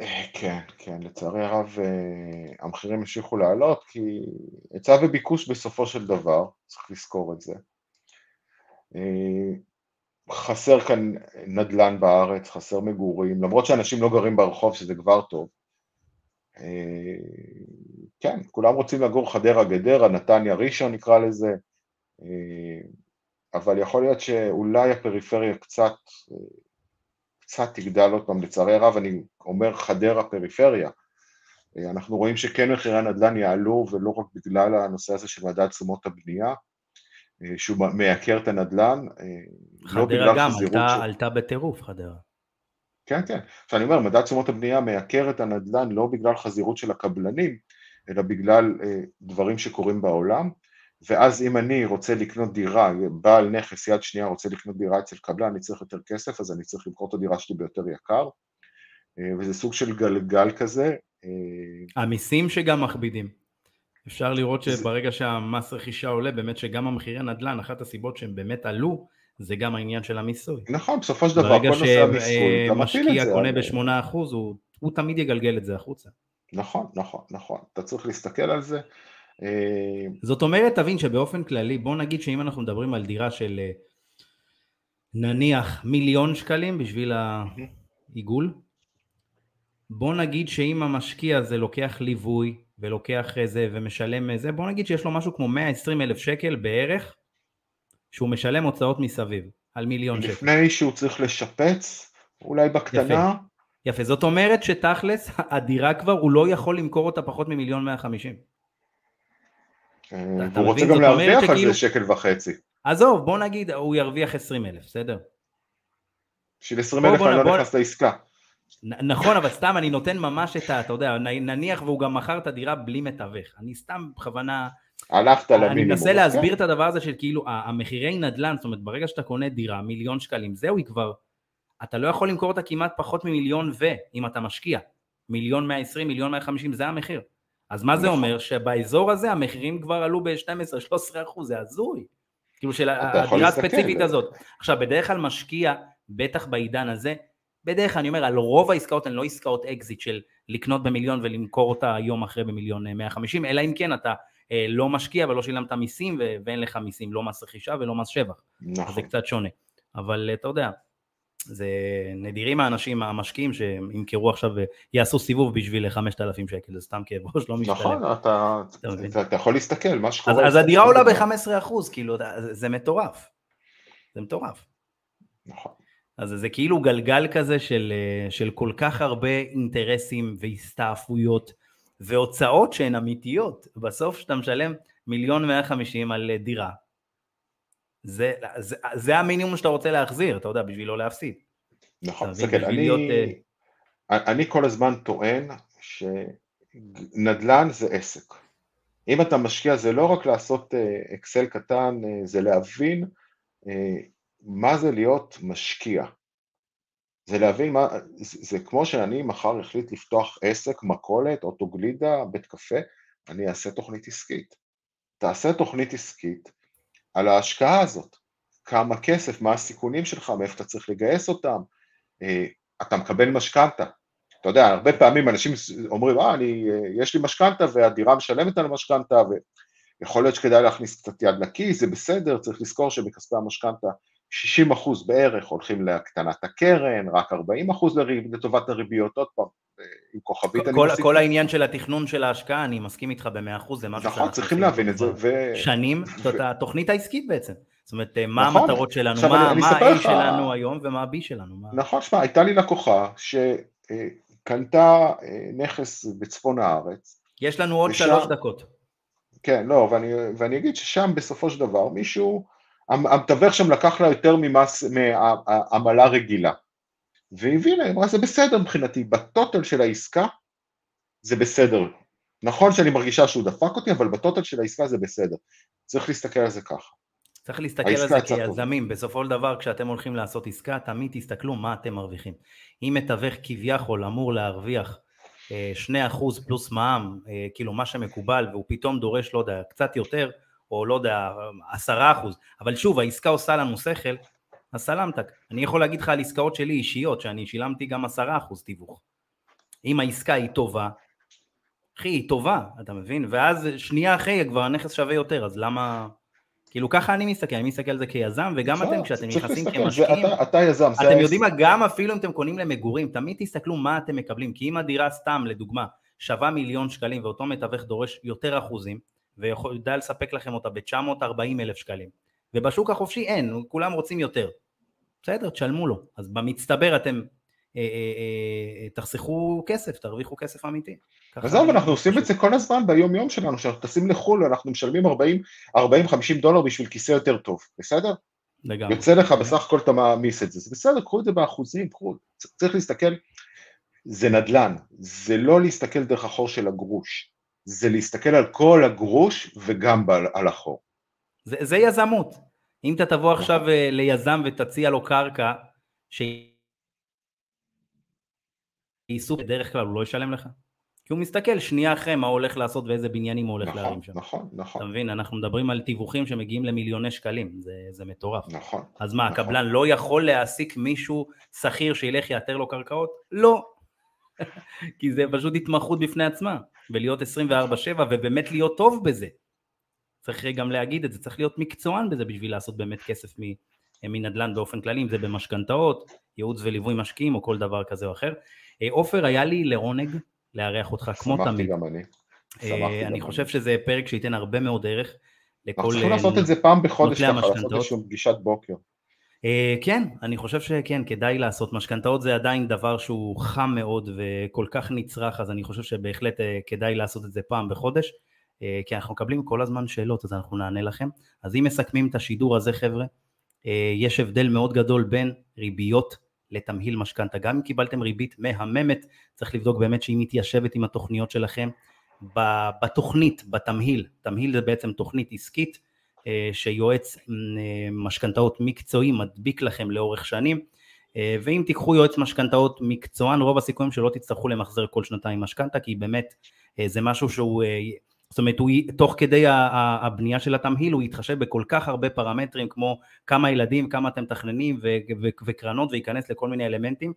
אה, כן, כן, לצערי הרב אה, המחירים המשיכו לעלות כי היצע וביקוש בסופו של דבר, צריך לזכור את זה. אה, חסר כאן נדל"ן בארץ, חסר מגורים, למרות שאנשים לא גרים ברחוב שזה כבר טוב. כן, כולם רוצים לגור חדרה גדרה, נתניה ראשון נקרא לזה, אבל יכול להיות שאולי הפריפריה קצת קצת תגדל עוד פעם, לצערי הרב, אני אומר חדרה פריפריה. אה, אנחנו רואים שכן מחירי הנדל"ן יעלו, ולא רק בגלל הנושא הזה של מדד תשומות הבנייה, אה, שהוא מייקר את הנדל"ן, אה, לא בגלל גם, חזירות... חדרה גם, עלתה בטירוף, חדרה. כן, כן. עכשיו אני אומר, מדד תשומות הבנייה מייקר את הנדל"ן לא בגלל חזירות של הקבלנים, אלא בגלל דברים שקורים בעולם. ואז אם אני רוצה לקנות דירה, בעל נכס יד שנייה רוצה לקנות דירה אצל קבלן, אני צריך יותר כסף, אז אני צריך למכור את הדירה שלי ביותר יקר, אה, וזה סוג של גלגל כזה. אה, המיסים שגם מכבידים. אפשר לראות שברגע שהמס רכישה עולה, באמת שגם המחירי נדל"ן, אחת הסיבות שהם באמת עלו, זה גם העניין של המיסוי. נכון, בסופו של דבר, כל נושא המיסוי, ברגע שמשקיע קונה ב-8%, הוא, הוא תמיד יגלגל את זה החוצה. נכון, נכון, נכון. אתה צריך להסתכל על זה. אה, זאת אומרת, תבין שבאופן כללי, בוא נגיד שאם אנחנו מדברים על דירה של אה, נניח מיליון שקלים בשביל העיגול, בוא נגיד שאם המשקיע הזה לוקח ליווי ולוקח איזה ומשלם איזה, בוא נגיד שיש לו משהו כמו 120 אלף שקל בערך, שהוא משלם הוצאות מסביב, על מיליון שקל. לפני שהוא צריך לשפץ, אולי בקטנה. יפה. יפה, זאת אומרת שתכלס הדירה כבר, הוא לא יכול למכור אותה פחות ממיליון 150. והוא רוצה גם להרוויח על זה שקל וחצי. עזוב, בוא נגיד הוא ירוויח 20 אלף, בסדר? בשביל 20 אלף אני לא נכנס לעסקה. נכון, אבל סתם אני נותן ממש את ה... אתה יודע, נניח והוא גם מכר את הדירה בלי מתווך. אני סתם בכוונה... הלכת למינימום. אני מנסה להסביר את הדבר הזה של כאילו, המחירי נדל"ן, זאת אומרת, ברגע שאתה קונה דירה, מיליון שקלים, זהו, היא כבר... אתה לא יכול למכור אותה כמעט פחות ממיליון ו, אם אתה משקיע. מיליון 120, מיליון 150, זה המחיר. אז מה זה נכון. אומר? שבאזור הזה המחירים כבר עלו ב-12-13 אחוז, זה הזוי. כאילו של הדירה הספציפית הזאת. עכשיו, בדרך כלל משקיע, בטח בעידן הזה, בדרך כלל אני אומר, על רוב העסקאות הן לא עסקאות אקזיט של לקנות במיליון ולמכור אותה יום אחרי במיליון 150, אלא אם כן אתה אה, לא משקיע ולא שילמת מיסים ואין לך מיסים, לא מס רכישה ולא מס שבח. נכון. זה קצת שונה. אבל אתה יודע, זה נדירים האנשים המשקיעים שימכרו עכשיו ויעשו סיבוב בשביל 5,000 שקל, זה סתם כאב ראש, לא משתלם. נכון, אתה, אתה, אתה יכול להסתכל, מה שקורה. אז, אז הדירה עולה ב-15 אחוז, כאילו, זה, זה מטורף. זה מטורף. נכון. אז זה כאילו גלגל כזה של, של כל כך הרבה אינטרסים והסתעפויות והוצאות שהן אמיתיות. בסוף כשאתה משלם מיליון מאה חמישים על דירה, זה, זה, זה המינימום שאתה רוצה להחזיר, אתה יודע, בשביל לא להפסיד. נכון, תסתכל, אני, להיות... אה, אני כל הזמן טוען שנדל"ן זה עסק. אם אתה משקיע זה לא רק לעשות אקסל אה, קטן, אה, זה להבין מה זה להיות משקיע. זה להבין מה, זה, זה כמו שאני מחר החליט לפתוח עסק, מכולת, אוטוגלידה, בית קפה, אני אעשה תוכנית עסקית. תעשה תוכנית עסקית על ההשקעה הזאת, כמה כסף, מה הסיכונים שלך, מאיפה אתה צריך לגייס אותם, אה, אתה מקבל משכנתה, אתה יודע, הרבה פעמים אנשים אומרים, אה, אני, אה, יש לי משכנתה והדירה משלמת על המשכנתה ויכול להיות שכדאי להכניס קצת יד לכיס, זה בסדר, צריך לזכור שבכספי המשכנתה 60 אחוז בערך הולכים להקטנת הקרן, רק 40 אחוז לטובת הריביות, עוד פעם, עם כוכבית אני מסכים. כל העניין של התכנון של ההשקעה, אני מסכים איתך במאה אחוז, זה משהו נכון, צריכים להבין את זה. שנים, זאת התוכנית העסקית בעצם. זאת אומרת, מה נכון. המטרות שלנו, מה ה-A שלנו היום ומה ה-B שלנו. נכון, שמע, הייתה לי לקוחה שקנתה אה, נכס בצפון הארץ. יש לנו עוד שלוש דקות. כן, לא, ואני אגיד ששם בסופו של דבר מישהו, המתווך שם לקח לה יותר ממס, מעמלה רגילה. והיא להם, אמרה זה בסדר מבחינתי, בטוטל של העסקה זה בסדר. נכון שאני מרגישה שהוא דפק אותי, אבל בטוטל של העסקה זה בסדר. צריך להסתכל על זה ככה. צריך להסתכל על זה כיזמים, בסופו של דבר כשאתם הולכים לעשות עסקה, תמיד תסתכלו מה אתם מרוויחים. אם מתווך כביכול אמור להרוויח 2% אה, פלוס מע"מ, אה, כאילו מה שמקובל, והוא פתאום דורש, לא יודע, קצת יותר, או לא יודע, 10%, אבל שוב, העסקה עושה לנו שכל, אז סלמתק. אני יכול להגיד לך על עסקאות שלי אישיות, שאני שילמתי גם עשרה אחוז תיווך. אם העסקה היא טובה, אחי, היא טובה, אתה מבין? ואז שנייה אחרי כבר הנכס שווה יותר, אז למה... כאילו ככה אני מסתכל, אני מסתכל על זה כיזם, וגם אתם כשאתם נכנסים כמשקיעים, אתה, אתה יזם, אתם יודעים מה, גם אפילו אם אתם קונים למגורים, תמיד תסתכלו מה אתם מקבלים, כי אם הדירה סתם, לדוגמה, שווה מיליון שקלים ואותו מתווך דורש יותר אחוזים, ויודע לספק לכם אותה ב-940 אלף שקלים, ובשוק החופשי אין, כולם רוצים יותר. בסדר, תשלמו לו. אז במצטבר אתם אה, אה, אה, תחסכו כסף, תרוויחו כסף אמיתי. עזוב, אנחנו עושים את זה כל הזמן ביום יום שלנו, כשאנחנו טסים לחו"ל אנחנו משלמים 40-50 דולר בשביל כיסא יותר טוב, בסדר? לגמרי. יוצא לך בסך הכל אתה מעמיס את זה, זה בסדר, קחו את זה באחוזים, קחו, צריך להסתכל, זה נדל"ן, זה לא להסתכל דרך החור של הגרוש, זה להסתכל על כל הגרוש וגם על החור. זה, זה יזמות. אם אתה תבוא עכשיו אה, ליזם ותציע לו קרקע שייסעו בדרך כלל הוא לא ישלם לך? כי הוא מסתכל שנייה אחרי מה הוא הולך לעשות ואיזה בניינים הוא הולך נכון, להרים שם. נכון, נכון. אתה מבין, אנחנו מדברים על תיווכים שמגיעים למיליוני שקלים, זה, זה מטורף. נכון. אז מה, נכון. הקבלן לא יכול להעסיק מישהו שכיר שילך יאתר לו קרקעות? לא. כי זה פשוט התמחות בפני עצמה, ולהיות 24-7 ובאמת להיות טוב בזה. צריך גם להגיד את זה, צריך להיות מקצוען בזה בשביל לעשות באמת כסף מנדל"ן באופן כללי, אם זה במשכנתאות, ייעוץ וליווי משקיעים או כל דבר כזה או אחר. אה, עופר, היה לי לעונג לארח אותך כמו תמיד. שמחתי גם אני. אה, אני חושב שזה פרק שייתן הרבה מאוד ערך לכל... אנחנו צריכים לעשות את זה פעם בחודש ככה, לעשות איזושהי פגישת בוקר. כן, אני חושב שכן, כדאי לעשות. משכנתאות זה עדיין דבר שהוא חם מאוד וכל כך נצרך, אז אני חושב שבהחלט כדאי לעשות את זה פעם בחודש. כי אנחנו מקבלים כל הזמן שאלות, אז אנחנו נענה לכם. אז אם מסכמים את השידור הזה, חבר'ה, יש הבדל מאוד גדול בין ריביות לתמהיל משכנתה. גם אם קיבלתם ריבית מהממת, צריך לבדוק באמת שהיא מתיישבת עם התוכניות שלכם. בתוכנית, בתמהיל, תמהיל זה בעצם תוכנית עסקית אה, שיועץ אה, משכנתאות מקצועי מדביק לכם לאורך שנים, אה, ואם תיקחו יועץ משכנתאות מקצוען, רוב הסיכויים שלא תצטרכו למחזר כל שנתיים משכנתה, כי באמת זה משהו שהוא, זאת אומרת, הוא, תוך כדי הבנייה של התמהיל הוא יתחשב בכל כך הרבה פרמטרים, כמו כמה ילדים, כמה אתם מתכננים, וקרנות, וייכנס לכל מיני אלמנטים,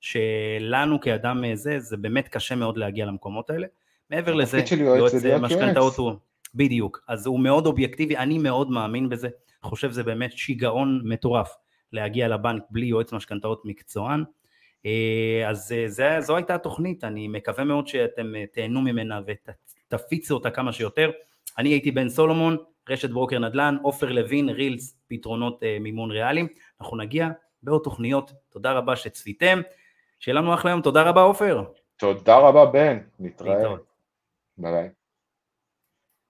שלנו כאדם זה, זה באמת קשה מאוד להגיע למקומות האלה. מעבר לזה, יועץ משכנתאות הוא... בדיוק, אז הוא מאוד אובייקטיבי, אני מאוד מאמין בזה, חושב שזה באמת שיגעון מטורף להגיע לבנק בלי יועץ משכנתאות מקצוען. אה, אז אה, זה, זו הייתה התוכנית, אני מקווה מאוד שאתם אה, תהנו ממנה ותפיצו אותה כמה שיותר. אני הייתי בן סולומון, רשת ברוקר נדל"ן, עופר לוין, רילס, פתרונות מימון ריאליים. אנחנו נגיע בעוד תוכניות, תודה רבה שצפיתם. שיהיה לנו אחלה יום, תודה רבה עופר. תודה רבה בן, נתראה. ביי ביי.